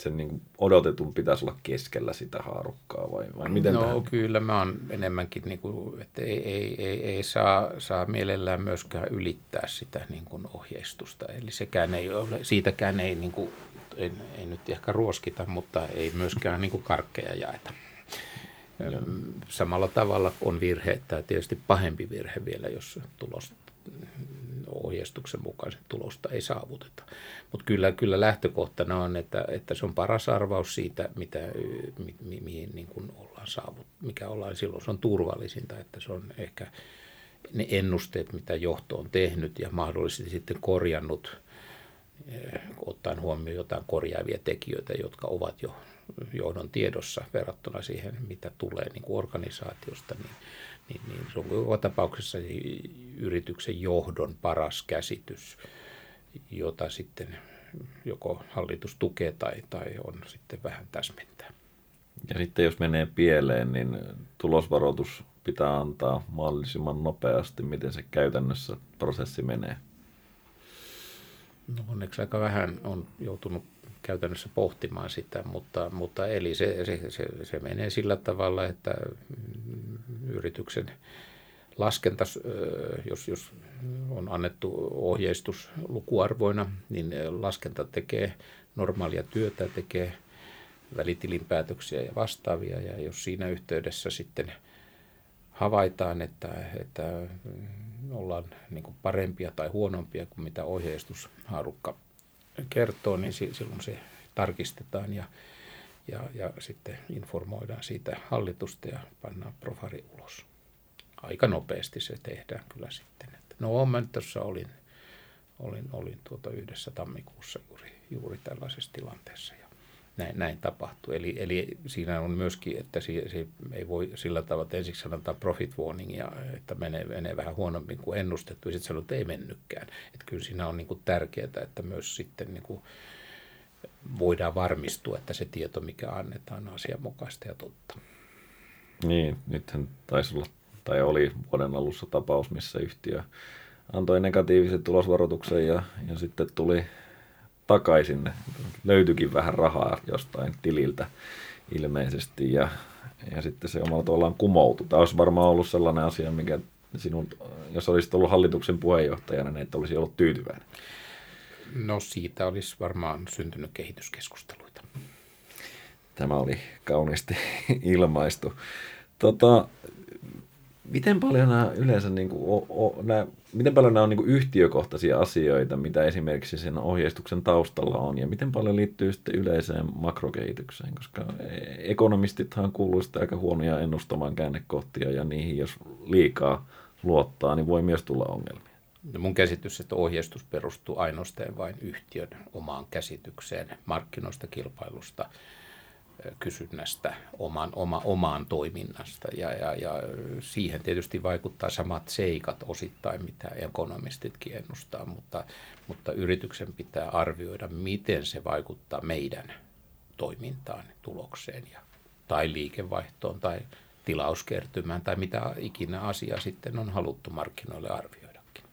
sen niin odotetun pitäisi olla keskellä sitä haarukkaa vai, vai miten No tähän? kyllä mä oon enemmänkin, niin kuin, että ei, ei, ei, ei saa, saa mielellään myöskään ylittää sitä niin kuin ohjeistusta. Eli sekään ei ole, siitäkään ei, niin kuin, ei, ei nyt ehkä ruoskita, mutta ei myöskään niin kuin karkkeja jaeta. Samalla tavalla on virhe, tai tietysti pahempi virhe vielä, jos tulos ohjeistuksen mukaisen tulosta ei saavuteta. Mutta kyllä, kyllä lähtökohtana on, että, että se on paras arvaus siitä, mitä, mi, mi, mihin niin kuin ollaan saavut, mikä ollaan silloin. Se on turvallisinta, että se on ehkä ne ennusteet, mitä johto on tehnyt ja mahdollisesti sitten korjannut, ottaen huomioon jotain korjaavia tekijöitä, jotka ovat jo johdon tiedossa verrattuna siihen, mitä tulee niin kuin organisaatiosta, niin niin, niin se on joka tapauksessa yrityksen johdon paras käsitys, jota sitten joko hallitus tukee tai, tai on sitten vähän täsmentää. Ja sitten jos menee pieleen, niin tulosvaroitus pitää antaa mahdollisimman nopeasti, miten se käytännössä prosessi menee? No onneksi aika vähän on joutunut käytännössä pohtimaan sitä, mutta, mutta eli se, se, se, se menee sillä tavalla, että yrityksen laskenta, jos, jos on annettu ohjeistus lukuarvoina, niin laskenta tekee normaalia työtä, tekee välitilinpäätöksiä ja vastaavia. Ja jos siinä yhteydessä sitten havaitaan, että, että ollaan niin kuin parempia tai huonompia kuin mitä ohjeistushaarukka kertoo, niin silloin se tarkistetaan ja, ja, ja sitten informoidaan siitä hallitusta ja pannaan profari ulos. Aika nopeasti se tehdään kyllä sitten. No mä nyt tuossa olin, olin, olin tuota yhdessä tammikuussa juuri, juuri tällaisessa tilanteessa ja näin, näin tapahtuu. Eli, eli siinä on myöskin, että se, se ei voi sillä tavalla, että ensiksi sanotaan profit warningia, että menee, menee vähän huonommin kuin ennustettu, ja sitten sanotaan, että ei mennytkään. Että kyllä siinä on niin kuin tärkeää, että myös sitten niin kuin voidaan varmistua, että se tieto, mikä annetaan, on asianmukaista ja totta. Niin, nythän taisi olla, tai oli vuoden alussa tapaus, missä yhtiö antoi negatiivisen tulosvaroituksen ja, ja sitten tuli takaisin. Löytyikin vähän rahaa jostain tililtä ilmeisesti ja, ja sitten se omalla tavallaan kumoutui. Tämä olisi varmaan ollut sellainen asia, mikä sinun, jos olisit ollut hallituksen puheenjohtajana, niin et olisi ollut tyytyväinen. No siitä olisi varmaan syntynyt kehityskeskusteluita. Tämä oli kauniisti ilmaistu. Tota, miten paljon nämä yleensä, niin kuin, o, o, nämä, miten paljon nämä on niin yhtiökohtaisia asioita, mitä esimerkiksi sen ohjeistuksen taustalla on, ja miten paljon liittyy sitten yleiseen makrokehitykseen, koska ekonomistithan kuuluu sitten aika huonoja ennustamaan käännekohtia, ja niihin jos liikaa luottaa, niin voi myös tulla ongelmia. No mun käsitys, että ohjeistus perustuu ainoastaan vain yhtiön omaan käsitykseen markkinoista, kilpailusta, kysynnästä, oman, oma, omaan toiminnasta. Ja, ja, ja siihen tietysti vaikuttaa samat seikat osittain, mitä ekonomistitkin ennustaa, mutta, mutta yrityksen pitää arvioida, miten se vaikuttaa meidän toimintaan, tulokseen ja, tai liikevaihtoon tai tilauskertymään tai mitä ikinä asia sitten on haluttu markkinoille arvioidakin.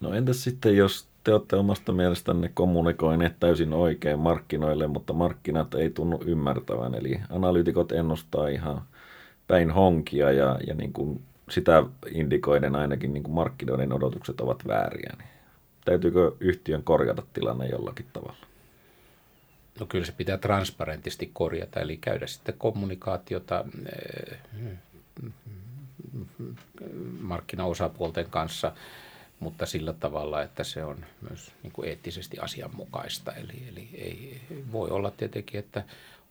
No entäs sitten, jos te olette omasta mielestänne kommunikoineet täysin oikein markkinoille, mutta markkinat ei tunnu ymmärtävän. Eli analyytikot ennustaa ihan päin honkia ja, ja niin kuin sitä indikoiden ainakin niin kuin markkinoiden odotukset ovat vääriä. Niin täytyykö yhtiön korjata tilanne jollakin tavalla? No kyllä se pitää transparentisti korjata, eli käydä sitten kommunikaatiota eh, markkinaosapuolten kanssa – mutta sillä tavalla, että se on myös niin kuin eettisesti asianmukaista. Eli, eli ei voi olla tietenkin, että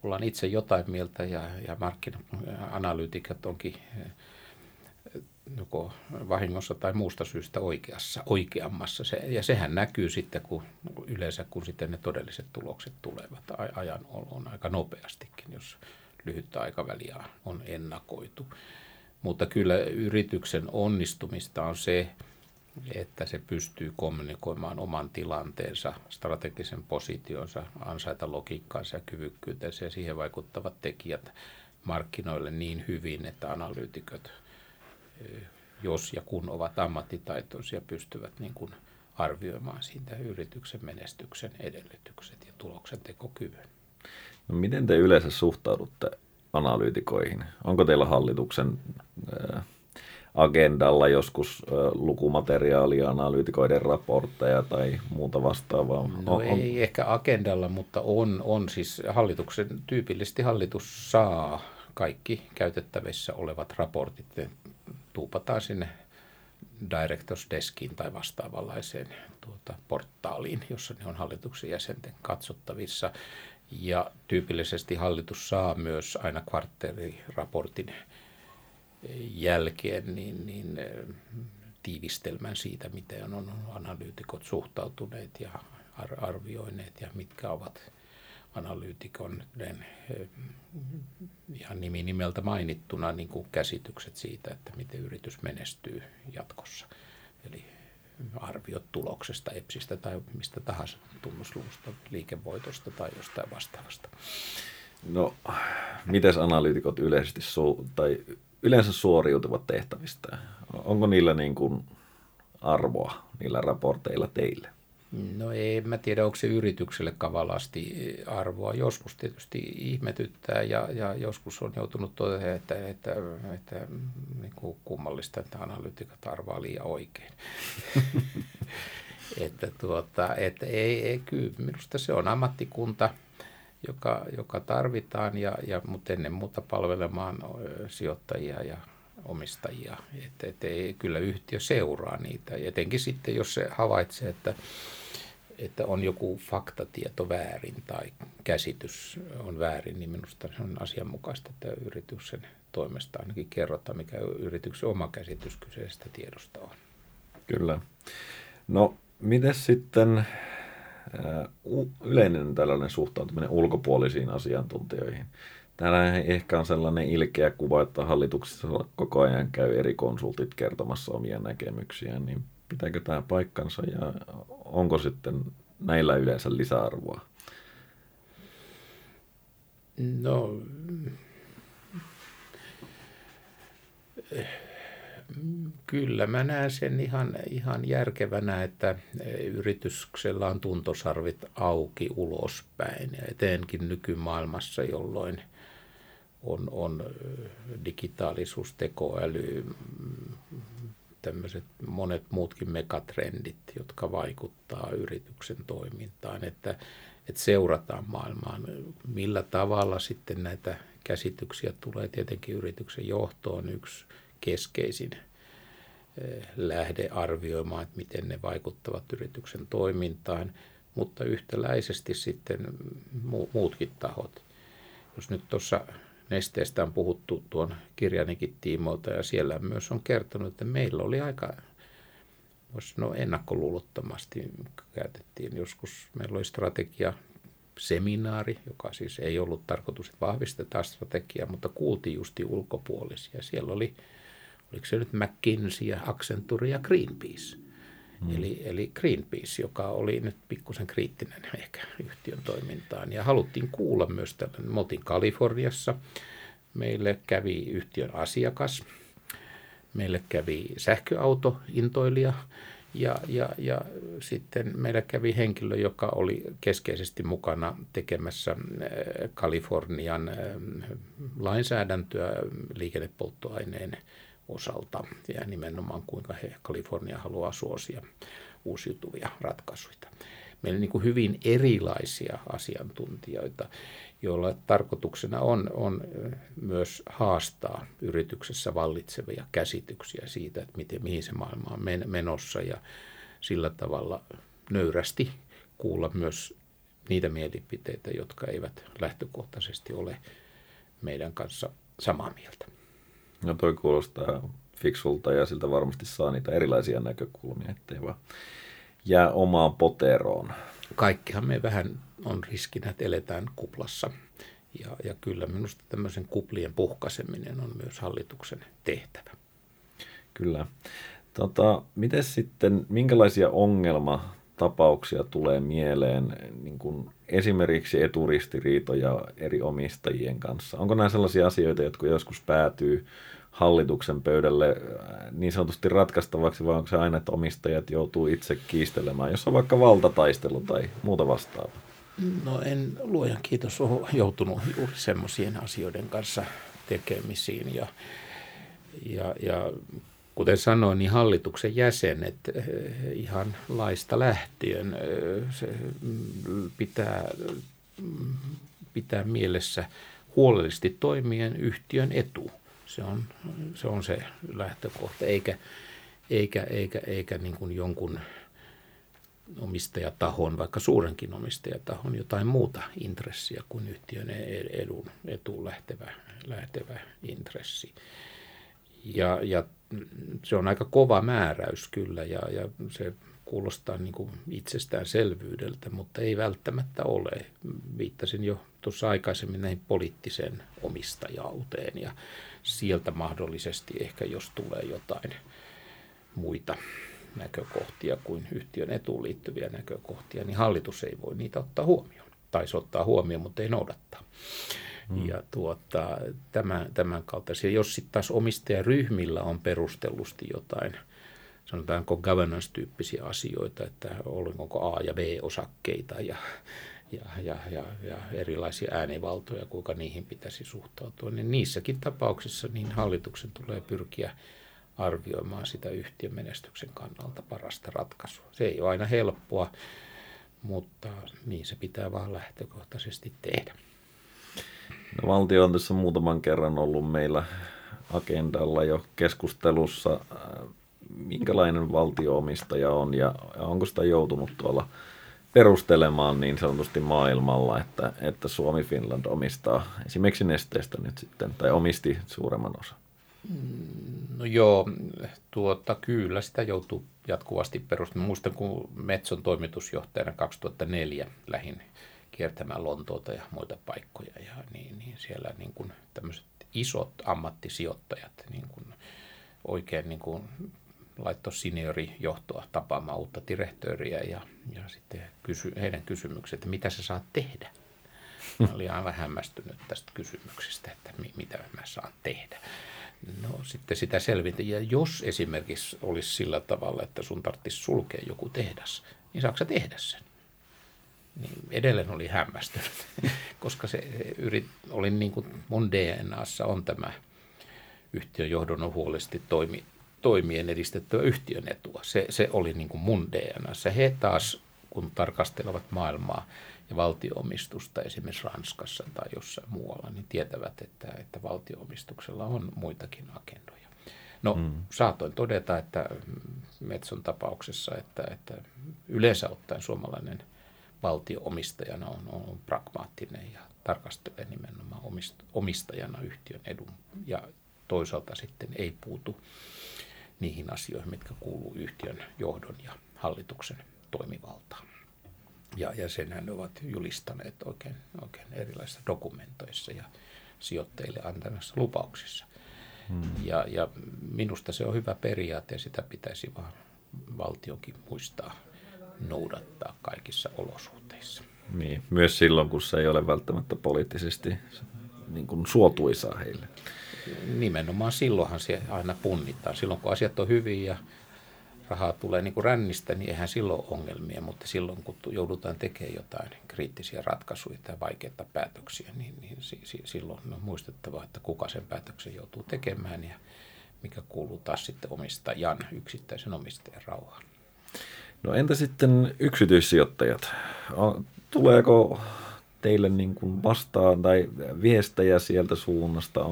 ollaan itse jotain mieltä ja, ja markkina-analyytikat onkin eh, joko vahingossa tai muusta syystä oikeassa, oikeammassa. Se, ja sehän näkyy sitten, kun yleensä kun sitten ne todelliset tulokset tulevat ajan on aika nopeastikin, jos lyhyttä aikaväliä on ennakoitu. Mutta kyllä yrityksen onnistumista on se, että se pystyy kommunikoimaan oman tilanteensa, strategisen positionsa, ansaita logiikkaansa ja kyvykkyytensä ja siihen vaikuttavat tekijät markkinoille niin hyvin, että analyytikot, eh, jos ja kun ovat ammattitaitoisia, pystyvät niin kuin arvioimaan siitä yrityksen menestyksen edellytykset ja tuloksen tekokyvyn. No miten te yleensä suhtaudutte analyytikoihin? Onko teillä hallituksen agendalla joskus lukumateriaalia, analyytikoiden raportteja tai muuta vastaavaa? No on, ei on... ehkä agendalla, mutta on, on siis hallituksen, tyypillisesti hallitus saa kaikki käytettävissä olevat raportit, ne tuupataan sinne Directors Deskiin tai vastaavanlaiseen tuota, portaaliin, jossa ne on hallituksen jäsenten katsottavissa. Ja tyypillisesti hallitus saa myös aina kvartteriraportin jälkeen niin, niin tiivistelmän siitä, miten on analyytikot suhtautuneet ja arvioineet ja mitkä ovat analyytikon ihan nimi nimeltä mainittuna niin kuin käsitykset siitä, että miten yritys menestyy jatkossa. Eli arviot tuloksesta, EPSistä tai mistä tahansa tunnusluvusta, liikevoitosta tai jostain vastaavasta. No, miten analyytikot yleisesti su- tai yleensä suoriutuvat tehtävistä? Onko niillä niin kuin arvoa, niillä raporteilla teille? No ei, mä tiedä, onko se yritykselle kavalasti arvoa. Joskus tietysti ihmetyttää ja, ja joskus on joutunut toteamaan, että, että, että, että niin kuin kummallista, että analytikat arvaa liian oikein. että tuota, että ei, ei, kyllä minusta se on ammattikunta, joka, joka tarvitaan, ja, ja, mutta ennen muuta palvelemaan sijoittajia ja omistajia. Että, että ei, kyllä yhtiö seuraa niitä, etenkin sitten, jos se havaitsee, että että on joku faktatieto väärin tai käsitys on väärin, niin minusta se on asianmukaista, että yrityksen toimesta ainakin kerrotaan, mikä yrityksen oma käsitys kyseisestä tiedosta on. Kyllä. No, miten sitten yleinen tällainen suhtautuminen ulkopuolisiin asiantuntijoihin? Täällä ehkä on sellainen ilkeä kuva, että hallituksessa koko ajan käy eri konsultit kertomassa omia näkemyksiään, niin pitääkö tämä paikkansa ja onko sitten näillä yleensä lisäarvoa? No, kyllä mä näen sen ihan, ihan järkevänä, että yrityksellä on tuntosarvit auki ulospäin ja etenkin nykymaailmassa, jolloin on, on digitaalisuus, tekoäly, tämmöiset monet muutkin megatrendit, jotka vaikuttaa yrityksen toimintaan, että, että seurataan maailmaan. Millä tavalla sitten näitä käsityksiä tulee tietenkin yrityksen johtoon yksi keskeisin lähde arvioimaan, että miten ne vaikuttavat yrityksen toimintaan, mutta yhtäläisesti sitten muutkin tahot. Jos nyt tuossa nesteestä on puhuttu tuon kirjanikin tiimoilta ja siellä myös on kertonut, että meillä oli aika voisi sanoa ennakkoluulottomasti käytettiin joskus. Meillä oli strategia seminaari, joka siis ei ollut tarkoitus, että vahvistetaan strategiaa, mutta kuultiin justi ulkopuolisia. Siellä oli, oliko se nyt McKinsey ja Accenture ja Greenpeace. Mm. Eli, eli Greenpeace, joka oli nyt pikkusen kriittinen ehkä yhtiön toimintaan. Ja haluttiin kuulla myös tällainen. Me oltiin Kaliforniassa. Meille kävi yhtiön asiakas. Meille kävi sähköautointoilija. Ja, ja, ja sitten meillä kävi henkilö, joka oli keskeisesti mukana tekemässä äh, Kalifornian äh, lainsäädäntöä liikennepolttoaineen osalta ja nimenomaan kuinka he Kalifornia haluaa suosia uusiutuvia ratkaisuja. Meillä on niin kuin hyvin erilaisia asiantuntijoita, joilla tarkoituksena on, on myös haastaa yrityksessä vallitsevia käsityksiä siitä, että miten, mihin se maailma on menossa ja sillä tavalla nöyrästi kuulla myös niitä mielipiteitä, jotka eivät lähtökohtaisesti ole meidän kanssa samaa mieltä. No toi kuulostaa fiksulta ja siltä varmasti saa niitä erilaisia näkökulmia, ettei vaan jää omaan poteroon. Kaikkihan me vähän on riskinä, että eletään kuplassa. Ja, ja kyllä minusta tämmöisen kuplien puhkaiseminen on myös hallituksen tehtävä. Kyllä. Tota, miten sitten, minkälaisia ongelmatapauksia tulee mieleen niin kuin esimerkiksi eturistiriitoja eri omistajien kanssa? Onko nämä sellaisia asioita, jotka joskus päätyy hallituksen pöydälle äh, niin sanotusti ratkaistavaksi, vai onko se aina, että omistajat joutuu itse kiistelemään, jos on vaikka valtataistelu tai muuta vastaavaa? No en luojan kiitos ole joutunut juuri semmoisien asioiden kanssa tekemisiin ja, ja, ja kuten sanoin, niin hallituksen jäsenet eh, ihan laista lähtien eh, se mm, pitää, mm, pitää mielessä huolellisesti toimien yhtiön etu. Se on se, on se lähtökohta, eikä, eikä, eikä, eikä niin kuin jonkun omistajatahon, vaikka suurenkin omistajatahon, jotain muuta intressiä kuin yhtiön e-, edun, etuun lähtevä, lähtevä intressi. Ja, ja se on aika kova määräys kyllä ja, ja se kuulostaa niin kuin itsestäänselvyydeltä, mutta ei välttämättä ole. Viittasin jo tuossa aikaisemmin näihin poliittiseen omistajauteen ja sieltä mahdollisesti ehkä jos tulee jotain muita näkökohtia kuin yhtiön etuun liittyviä näkökohtia, niin hallitus ei voi niitä ottaa huomioon. Tai se ottaa huomioon, mutta ei noudattaa. Hmm. Ja tuota, tämän, tämän kaltaisia. Jos sitten taas omistajaryhmillä on perustellusti jotain, sanotaanko governance-tyyppisiä asioita, että onko A- ja B-osakkeita ja, ja, ja, ja, ja erilaisia äänivaltoja, kuinka niihin pitäisi suhtautua, niin niissäkin tapauksissa niin hallituksen tulee pyrkiä arvioimaan sitä yhtiön menestyksen kannalta parasta ratkaisua. Se ei ole aina helppoa, mutta niin se pitää vaan lähtökohtaisesti tehdä. No, valtio on tässä muutaman kerran ollut meillä agendalla jo keskustelussa. Minkälainen valtioomistaja on ja onko sitä joutunut tuolla perustelemaan niin sanotusti maailmalla, että, että Suomi Finland omistaa esimerkiksi nesteestä nyt sitten, tai omisti suuremman osan? Mm, no joo, tuota, kyllä sitä joutuu jatkuvasti perustamaan. Muistan, kun Metson toimitusjohtajana 2004 lähin kiertämään Lontoota ja muita paikkoja. Ja niin, niin siellä niin kuin tämmöiset isot ammattisijoittajat niin kuin oikein niin kuin laittoi seniorijohtoa tapaamaan uutta direktööriä ja, ja sitten kysy, heidän kysymykset, että mitä sä saat tehdä. Mä olin aivan hämmästynyt tästä kysymyksestä, että mi, mitä mä saan tehdä. No sitten sitä selvitin. Ja jos esimerkiksi olisi sillä tavalla, että sun tarvitsisi sulkea joku tehdas, niin saako tehdä sen? Niin edelleen oli hämmästynyt, koska se yrit, oli niin kuin mun DNAssa on tämä yhtiön johdon huolesti toimi, toimien edistettävä yhtiön etua. Se, se oli niin kuin mun DNAssa. He taas, kun tarkastelevat maailmaa, ja valtioomistusta esimerkiksi Ranskassa tai jossain muualla, niin tietävät, että, että valtioomistuksella on muitakin agendoja. No mm. saatoin todeta, että Metson tapauksessa, että, että yleensä ottaen suomalainen valtioomistajana on, on pragmaattinen ja tarkastelee nimenomaan omistajana yhtiön edun ja toisaalta sitten ei puutu niihin asioihin, mitkä kuuluu yhtiön johdon ja hallituksen toimivaltaan. Ja, ja senhän ne ovat julistaneet oikein, oikein erilaisissa dokumentoissa ja sijoittajille antamassa lupauksissa. Hmm. Ja, ja minusta se on hyvä periaate ja sitä pitäisi vaan valtionkin muistaa noudattaa kaikissa olosuhteissa. Niin, myös silloin, kun se ei ole välttämättä poliittisesti niin kuin suotuisaa heille. Nimenomaan silloinhan se aina punnitaan. Silloin kun asiat on hyvin ja rahaa tulee niin kuin rännistä, niin eihän silloin ongelmia, mutta silloin kun joudutaan tekemään jotain kriittisiä ratkaisuja tai vaikeita päätöksiä, niin, niin si, si, silloin on muistettava, että kuka sen päätöksen joutuu tekemään ja mikä kuuluu taas sitten omistajan, yksittäisen omistajan rauhaan. No entä sitten yksityissijoittajat? Tuleeko teille niin kuin vastaan tai viestejä sieltä suunnasta?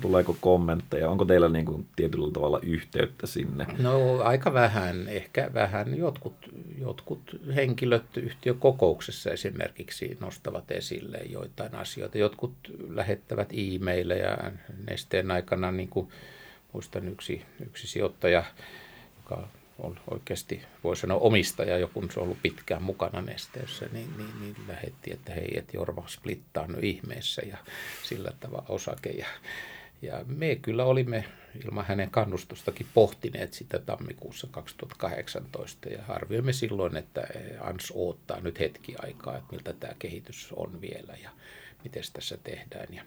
Tuleeko kommentteja? Onko teillä niin kuin tietyllä tavalla yhteyttä sinne? No aika vähän. Ehkä vähän. Jotkut, jotkut henkilöt yhtiökokouksessa esimerkiksi nostavat esille joitain asioita. Jotkut lähettävät e-maileja nesteen aikana, niin kuin muistan yksi, yksi sijoittaja, joka on oikeasti, voi sanoa omistaja, joku on ollut pitkään mukana nesteessä, niin, niin, niin lähetti, että hei, että Jorma splittaa nyt ihmeessä ja sillä tavalla osake. Ja, ja me kyllä olimme ilman hänen kannustustakin pohtineet sitä tammikuussa 2018 ja arvioimme silloin, että ANS odottaa nyt hetki aikaa, että miltä tämä kehitys on vielä ja miten tässä tehdään. Ja,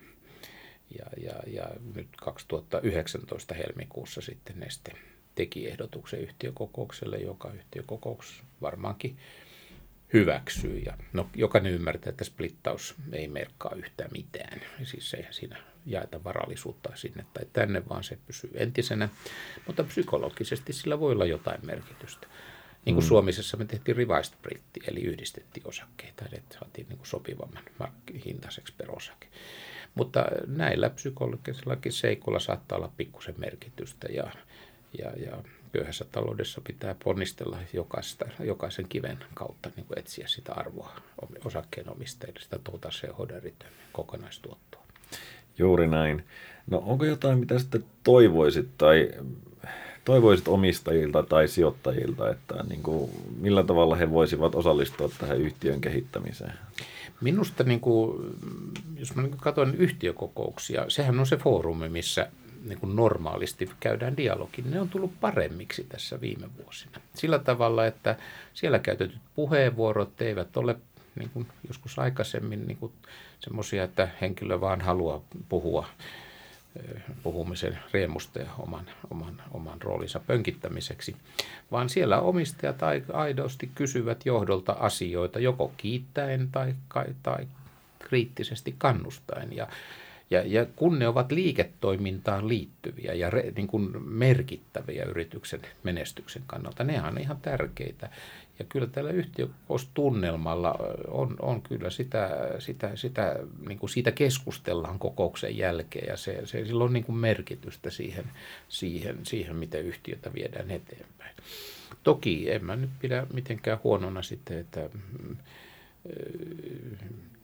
ja, ja, ja nyt 2019 helmikuussa sitten Neste teki ehdotuksen yhtiökokoukselle, joka yhtiökokous varmaankin hyväksyy. Ja no, jokainen ymmärtää, että splittaus ei merkkaa yhtään mitään. Siis ei siinä jaeta varallisuutta sinne tai tänne, vaan se pysyy entisenä. Mutta psykologisesti sillä voi olla jotain merkitystä. Niin kuin mm. Suomisessa me tehtiin revised splitti, eli yhdistettiin osakkeita, että saatiin niin kuin sopivamman hintaiseksi per osake. Mutta näillä psykologisillakin seikoilla saattaa olla pikkusen merkitystä ja ja, ja köyhässä taloudessa pitää ponnistella jokaista, jokaisen kiven kautta niin kuin etsiä sitä arvoa osakkeenomistajille, sitä tuota shareholder kokonaistuottoa. Juuri näin. No onko jotain, mitä sitten toivoisit tai toivoisit omistajilta tai sijoittajilta, että niin kuin, millä tavalla he voisivat osallistua tähän yhtiön kehittämiseen? Minusta, niin kuin, jos mä niin katson yhtiökokouksia, sehän on se foorumi, missä niin kuin normaalisti käydään dialogi, ne on tullut paremmiksi tässä viime vuosina. Sillä tavalla, että siellä käytetyt puheenvuorot eivät ole niin kuin joskus aikaisemmin niin semmoisia, että henkilö vaan haluaa puhua puhumisen riemusta ja oman, oman, oman roolinsa pönkittämiseksi, vaan siellä omistajat aidosti kysyvät johdolta asioita joko kiittäen tai, tai kriittisesti kannustaen. Ja, ja, ja kun ne ovat liiketoimintaan liittyviä ja re, niin kuin merkittäviä yrityksen menestyksen kannalta, ne on ihan tärkeitä. Ja kyllä tällä yhtiökokoustunnelmalla on, on kyllä sitä, sitä, sitä niin kuin siitä keskustellaan kokouksen jälkeen ja se, se sillä on niin kuin merkitystä siihen, siihen, siihen, miten yhtiötä viedään eteenpäin. Toki en mä nyt pidä mitenkään huonona sitten, että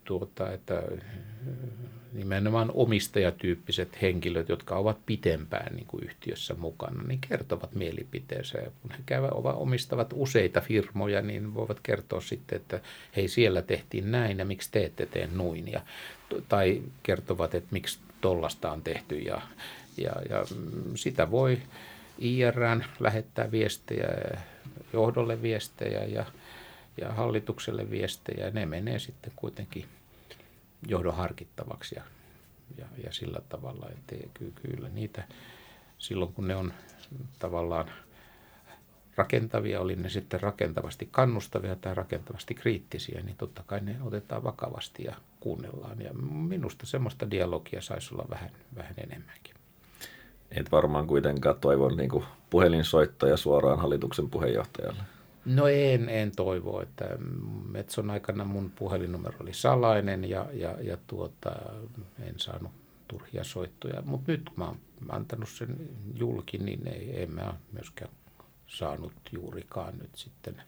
tuota, että nimenomaan omistajatyyppiset henkilöt, jotka ovat pitempään niin kuin yhtiössä mukana, niin kertovat mielipiteensä. Ja kun he käyvät, omistavat useita firmoja, niin voivat kertoa sitten, että hei siellä tehtiin näin ja miksi te ette tee noin. Ja, tai kertovat, että miksi tollasta on tehty ja, ja, ja sitä voi IRään lähettää viestejä, johdolle viestejä ja, ja hallitukselle viestejä. Ne menee sitten kuitenkin johdon harkittavaksi ja, ja, ja sillä tavalla, että kyllä niitä silloin kun ne on tavallaan rakentavia, oli ne sitten rakentavasti kannustavia tai rakentavasti kriittisiä, niin totta kai ne otetaan vakavasti ja kuunnellaan. Ja minusta semmoista dialogia saisi olla vähän, vähän enemmänkin. Et varmaan kuitenkaan toivo niin puhelinsoittoja suoraan hallituksen puheenjohtajalle. No en, en toivo, että Metson aikana mun puhelinnumero oli salainen ja, ja, ja tuota, en saanut turhia soittoja. Mutta nyt kun mä oon antanut sen julki, niin ei, en mä myöskään saanut juurikaan nyt sitten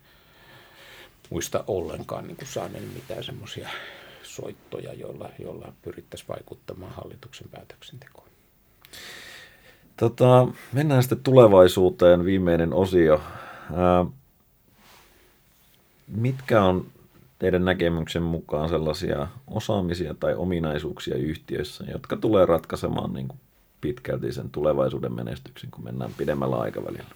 muista ollenkaan niin kuin saaneen mitään semmoisia soittoja, joilla, joilla pyrittäisiin vaikuttamaan hallituksen päätöksentekoon. Tota, mennään sitten tulevaisuuteen, viimeinen osio. Ää, mitkä on teidän näkemyksen mukaan sellaisia osaamisia tai ominaisuuksia yhtiöissä, jotka tulee ratkaisemaan niin kuin pitkälti sen tulevaisuuden menestyksen, kun mennään pidemmällä aikavälillä?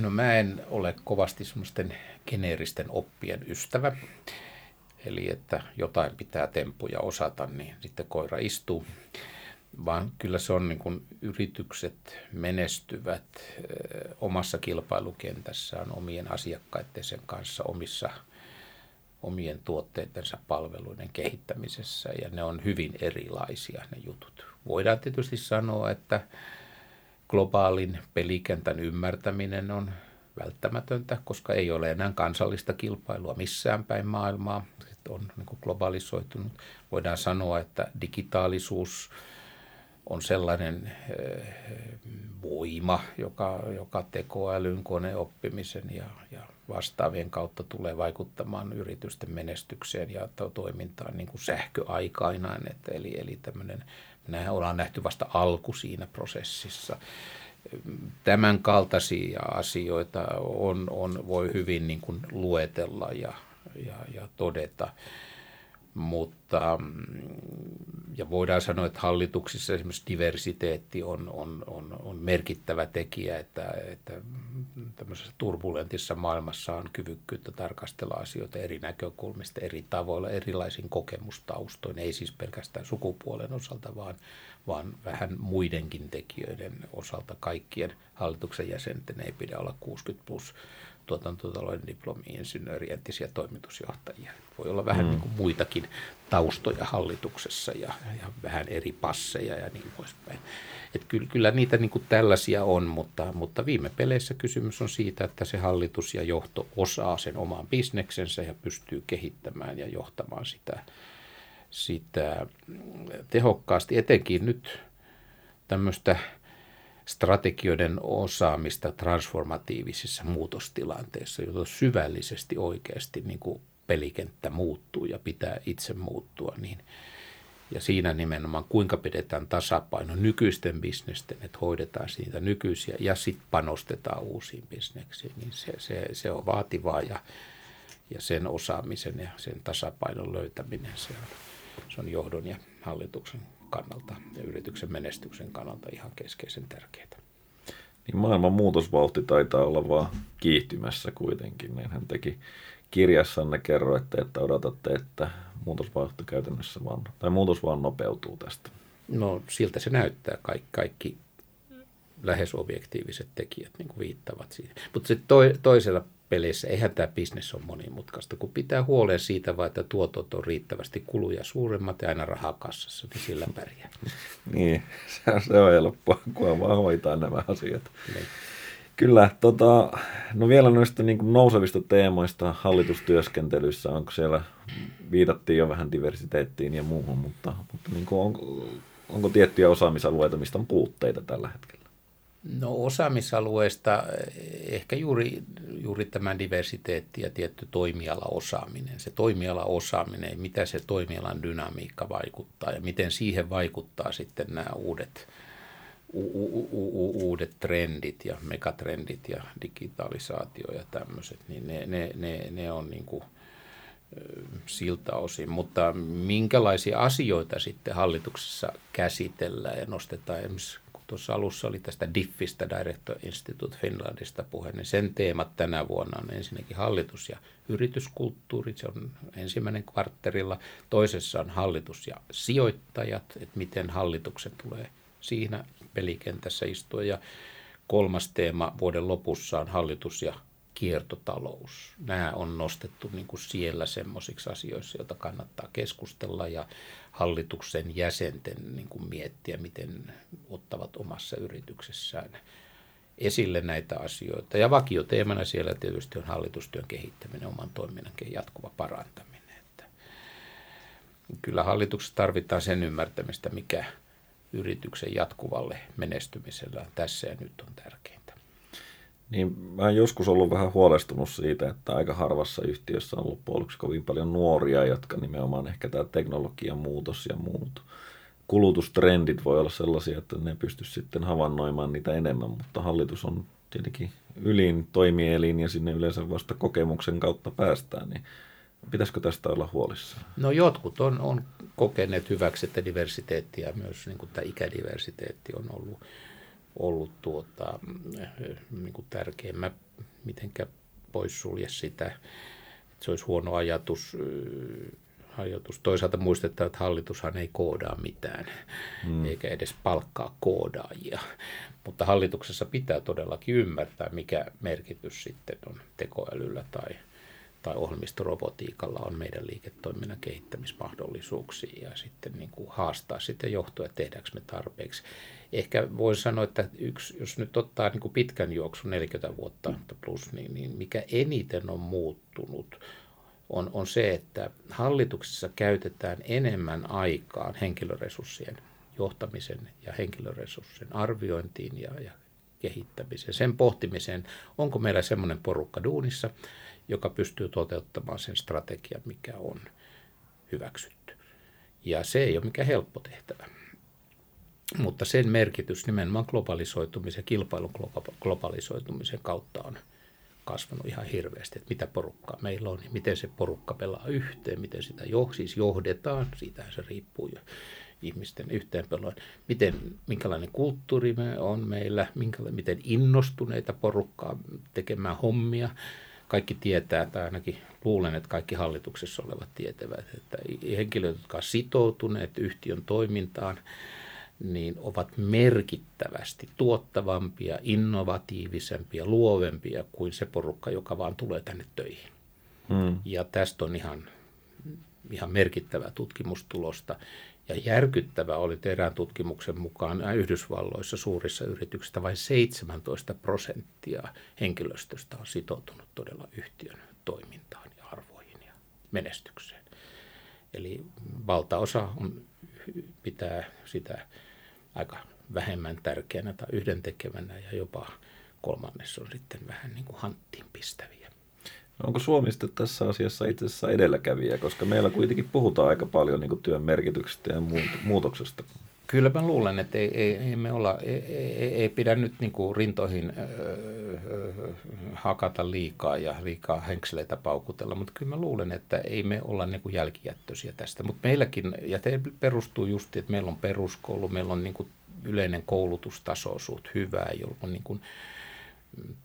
No mä en ole kovasti semmoisten geneeristen oppien ystävä. Eli että jotain pitää temppuja osata, niin sitten koira istuu vaan kyllä se on niin kuin yritykset menestyvät omassa kilpailukentässään omien asiakkaittensa kanssa omissa omien tuotteitensa palveluiden kehittämisessä ja ne on hyvin erilaisia ne jutut. Voidaan tietysti sanoa, että globaalin pelikentän ymmärtäminen on välttämätöntä, koska ei ole enää kansallista kilpailua missään päin maailmaa. Se on niin globalisoitunut. Voidaan sanoa, että digitaalisuus – on sellainen eh, voima, joka, joka tekoälyn, koneoppimisen ja, ja vastaavien kautta tulee vaikuttamaan yritysten menestykseen ja toimintaan niin kuin sähköaikainaan. Että eli, eli tämmöinen, näin ollaan nähty vasta alku siinä prosessissa. Tämän kaltaisia asioita on, on, voi hyvin niin kuin luetella ja, ja, ja todeta. Mutta, mm, ja voidaan sanoa, että hallituksissa esimerkiksi diversiteetti on, on, on, on merkittävä tekijä, että, että tämmöisessä turbulentissa maailmassa on kyvykkyyttä tarkastella asioita eri näkökulmista, eri tavoilla, erilaisin kokemustaustoin, ei siis pelkästään sukupuolen osalta, vaan, vaan vähän muidenkin tekijöiden osalta. Kaikkien hallituksen jäsenten ei pidä olla 60 plus tuotantotalouden diplomi-insinööri, entisiä toimitusjohtajia. Voi olla vähän mm. niin kuin muitakin taustoja hallituksessa ja, ja vähän eri passeja ja niin poispäin. Et kyllä, kyllä niitä niin kuin tällaisia on, mutta, mutta viime peleissä kysymys on siitä, että se hallitus ja johto osaa sen oman bisneksensä ja pystyy kehittämään ja johtamaan sitä, sitä tehokkaasti. Etenkin nyt tämmöistä strategioiden osaamista transformatiivisissa muutostilanteissa, joilla syvällisesti oikeasti niin kuin pelikenttä muuttuu ja pitää itse muuttua, niin ja siinä nimenomaan kuinka pidetään tasapaino nykyisten bisnesten, että hoidetaan siitä nykyisiä ja sitten panostetaan uusiin bisneksiin, niin se, se, se on vaativaa ja, ja sen osaamisen ja sen tasapainon löytäminen, se on, se on johdon ja hallituksen kannalta ja yrityksen menestyksen kannalta ihan keskeisen tärkeää. Niin maailman muutosvauhti taitaa olla vaan kiihtymässä kuitenkin. Niin hän teki kirjassanne kerroitte, että odotatte, että muutosvauhti käytännössä vaan, tai muutos vaan nopeutuu tästä. No siltä se näyttää. Kaikki, kaikki lähes objektiiviset tekijät niin kuin viittavat siihen. Mutta se toi, toisella peleissä, eihän tämä bisnes ole monimutkaista, kun pitää huolen siitä vaan, että tuotot on riittävästi kuluja suuremmat ja aina rahaa kassassa, niin sillä pärjää. niin, se, se on helppoa, kun vaan hoitaa nämä asiat. Niin. Kyllä, tota, no vielä noista niin kuin nousevista teemoista hallitustyöskentelyssä, onko siellä, viitattiin jo vähän diversiteettiin ja muuhun, mutta, mutta niin kuin on, onko tiettyjä osaamisalueita, mistä on puutteita tällä hetkellä? No osaamisalueesta ehkä juuri, juuri tämä diversiteetti ja tietty toimialaosaaminen. Se toimialaosaaminen, mitä se toimialan dynamiikka vaikuttaa ja miten siihen vaikuttaa sitten nämä uudet, u- u- u- uudet trendit ja megatrendit ja digitalisaatio ja tämmöiset, niin ne, ne, ne, ne on niin kuin siltä osin. Mutta minkälaisia asioita sitten hallituksessa käsitellään ja nostetaan esimerkiksi tuossa alussa oli tästä DIFFistä, Director Institute Finlandista puhe, niin sen teemat tänä vuonna on ensinnäkin hallitus- ja yrityskulttuuri, se on ensimmäinen kvartterilla. Toisessa on hallitus ja sijoittajat, että miten hallituksen tulee siinä pelikentässä istua. Ja kolmas teema vuoden lopussa on hallitus ja kiertotalous. Nämä on nostettu niin kuin siellä semmoisiksi asioissa, joita kannattaa keskustella ja hallituksen jäsenten niin kuin miettiä, miten ottavat omassa yrityksessään esille näitä asioita. Ja vakioteemana siellä tietysti on hallitustyön kehittäminen, oman toiminnan jatkuva parantaminen. Että kyllä hallituksessa tarvitaan sen ymmärtämistä, mikä yrityksen jatkuvalle menestymisellä tässä ja nyt on tärkeintä. Niin mä oon joskus ollut vähän huolestunut siitä, että aika harvassa yhtiössä on ollut puoluksi kovin paljon nuoria, jotka nimenomaan ehkä tämä teknologian muutos ja muut kulutustrendit voi olla sellaisia, että ne pysty sitten havainnoimaan niitä enemmän, mutta hallitus on tietenkin ylin toimielin ja sinne yleensä vasta kokemuksen kautta päästään, niin pitäisikö tästä olla huolissa? No jotkut on, on kokeneet hyväksi, että diversiteetti ja myös niin kuin tämä ikädiversiteetti on ollut ollut tuota, niin kuin tärkeä. Mä mitenkä poissulje sitä, että se olisi huono ajatus. ajatus. Toisaalta muistetaan, että hallitushan ei koodaa mitään, hmm. eikä edes palkkaa koodaajia. Mutta hallituksessa pitää todellakin ymmärtää, mikä merkitys sitten on tekoälyllä tai – tai ohjelmistorobotiikalla on meidän liiketoiminnan kehittämismahdollisuuksia ja sitten niin kuin haastaa sitten johtoa, että tehdäänkö me tarpeeksi. Ehkä voisi sanoa, että yksi, jos nyt ottaa niin kuin pitkän juoksun 40 vuotta plus, niin, niin mikä eniten on muuttunut, on, on se, että hallituksessa käytetään enemmän aikaa henkilöresurssien johtamisen ja henkilöresurssien arviointiin ja, ja kehittämiseen, sen pohtimiseen, onko meillä semmoinen porukka duunissa, joka pystyy toteuttamaan sen strategian, mikä on hyväksytty. Ja se ei ole mikään helppo tehtävä. Mutta sen merkitys nimenomaan globalisoitumisen kilpailun globalisoitumisen kautta on kasvanut ihan hirveästi, että mitä porukkaa meillä on ja miten se porukka pelaa yhteen, miten sitä jo, siis johdetaan, siitähän se riippuu jo ihmisten yhteenpeloin, miten, minkälainen kulttuuri me on meillä, miten innostuneita porukkaa tekemään hommia, kaikki tietää, tai ainakin luulen, että kaikki hallituksessa olevat tietävät, että henkilöt, jotka ovat sitoutuneet yhtiön toimintaan, niin ovat merkittävästi tuottavampia, innovatiivisempia, luovempia kuin se porukka, joka vaan tulee tänne töihin. Hmm. Ja tästä on ihan, ihan merkittävää tutkimustulosta. Ja järkyttävä oli erään tutkimuksen mukaan Yhdysvalloissa suurissa yrityksissä vain 17 prosenttia henkilöstöstä on sitoutunut todella yhtiön toimintaan ja arvoihin ja menestykseen. Eli valtaosa on, pitää sitä aika vähemmän tärkeänä tai yhdentekevänä ja jopa kolmannes on sitten vähän niin kuin hanttiin pistäviä. Onko Suomi tässä asiassa itse asiassa edelläkävijä, koska meillä kuitenkin puhutaan aika paljon niin työn merkityksestä ja muutoksesta? Kyllä mä luulen, että ei, ei, ei me olla, ei, ei, ei pidä nyt niin kuin rintoihin öö, hakata liikaa ja liikaa henkseleitä paukutella, mutta kyllä mä luulen, että ei me olla niin kuin jälkijättöisiä tästä. Mutta meilläkin, ja te perustuu just, että meillä on peruskoulu, meillä on niin kuin yleinen koulutustaso suht hyvää, jolloin niin kuin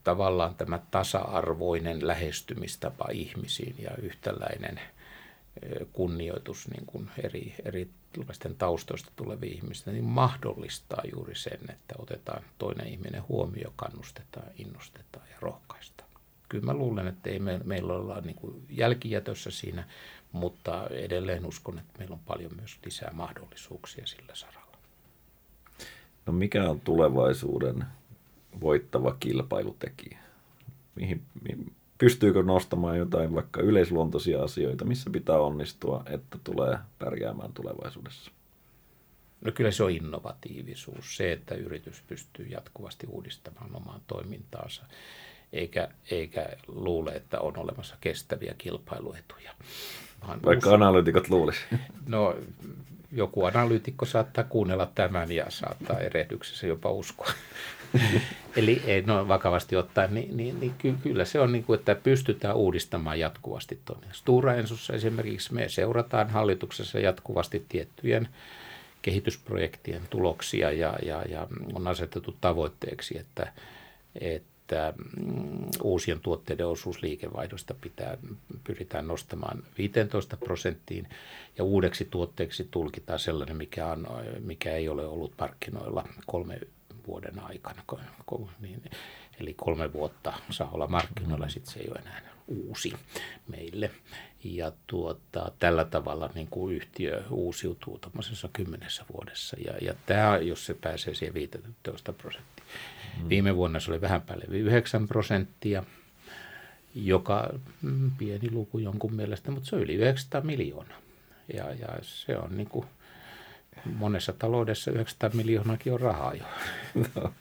tavallaan tämä tasa-arvoinen lähestymistapa ihmisiin ja yhtäläinen kunnioitus niin kuin eri, erilaisten taustoista tulevia ihmisiä, niin mahdollistaa juuri sen, että otetaan toinen ihminen huomioon, kannustetaan, innostetaan ja rohkaistaan. Kyllä mä luulen, että ei me, meillä olla niin kuin jälkijätössä siinä, mutta edelleen uskon, että meillä on paljon myös lisää mahdollisuuksia sillä saralla. No mikä on tulevaisuuden voittava kilpailutekijä? Mihin, mihin, pystyykö nostamaan jotain vaikka yleisluontoisia asioita, missä pitää onnistua, että tulee pärjäämään tulevaisuudessa? No kyllä se on innovatiivisuus, se, että yritys pystyy jatkuvasti uudistamaan omaa toimintaansa, eikä, eikä luule, että on olemassa kestäviä kilpailuetuja. Vaikka analyytikot luulisi. No joku analyytikko saattaa kuunnella tämän ja saattaa erehdyksessä jopa uskoa. Eli ei, no, vakavasti ottaen, niin, niin, niin ky, kyllä se on niin kuin, että pystytään uudistamaan jatkuvasti toimintaa. Stura Ensussa esimerkiksi me seurataan hallituksessa jatkuvasti tiettyjen kehitysprojektien tuloksia ja, ja, ja on asetettu tavoitteeksi, että, että että mm, uusien tuotteiden osuus liikevaihdosta pitää, pyritään nostamaan 15 prosenttiin ja uudeksi tuotteeksi tulkitaan sellainen, mikä, on, mikä ei ole ollut markkinoilla kolme vuoden aikana. Niin, eli kolme vuotta saa olla markkinoilla, sitten se ei ole enää uusi meille. Ja tuota, tällä tavalla niin kuin yhtiö uusiutuu tuommoisessa kymmenessä vuodessa. Ja, ja tämä, jos se pääsee siihen 15 prosenttia. Mm. Viime vuonna se oli vähän päälle 9 prosenttia, joka mm, pieni luku jonkun mielestä, mutta se on yli 900 miljoonaa. Ja, ja se on niin kuin, monessa taloudessa 900 miljoonaakin on rahaa jo. No,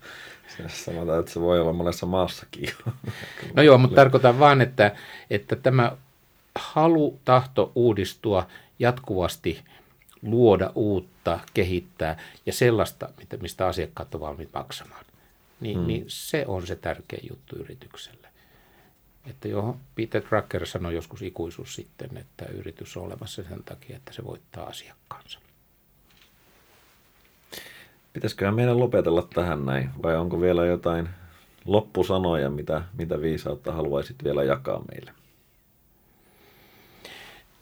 sanotaan, että se voi olla monessa maassakin. no joo, mutta tarkoitan vaan, että, että tämä halu, tahto uudistua jatkuvasti, luoda uutta, kehittää ja sellaista, mistä asiakkaat ovat valmiit maksamaan, niin, hmm. niin se on se tärkeä juttu yritykselle. Että johon Peter Drucker sanoi joskus ikuisuus sitten, että yritys on olemassa sen takia, että se voittaa asiakkaansa. Pitäisiköhän meidän lopetella tähän näin, vai onko vielä jotain loppusanoja, mitä, mitä viisautta haluaisit vielä jakaa meille?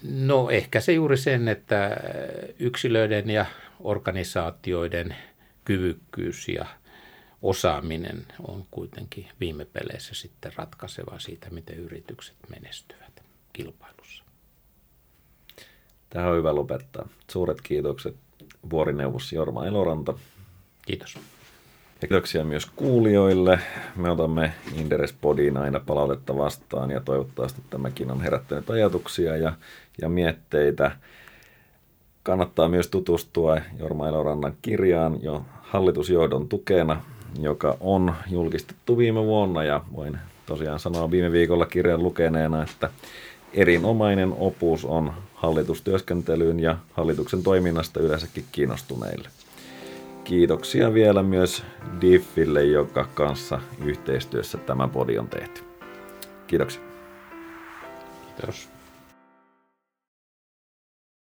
No ehkä se juuri sen, että yksilöiden ja organisaatioiden kyvykkyys ja osaaminen on kuitenkin viime peleissä sitten ratkaiseva siitä, miten yritykset menestyvät kilpailussa. Tähän on hyvä lopettaa. Suuret kiitokset vuorineuvos Jorma Eloranta. Kiitos. Ja kiitoksia myös kuulijoille. Me otamme Inderes Podiin aina palautetta vastaan ja toivottavasti tämäkin on herättänyt ajatuksia ja, ja mietteitä. Kannattaa myös tutustua Jorma Elorannan kirjaan jo hallitusjohdon tukena, joka on julkistettu viime vuonna ja voin tosiaan sanoa viime viikolla kirjan lukeneena, että erinomainen opus on hallitustyöskentelyyn ja hallituksen toiminnasta yleensäkin kiinnostuneille. Kiitoksia vielä myös Diffille, joka kanssa yhteistyössä tämä podi on tehty. Kiitoksia. Kiitos.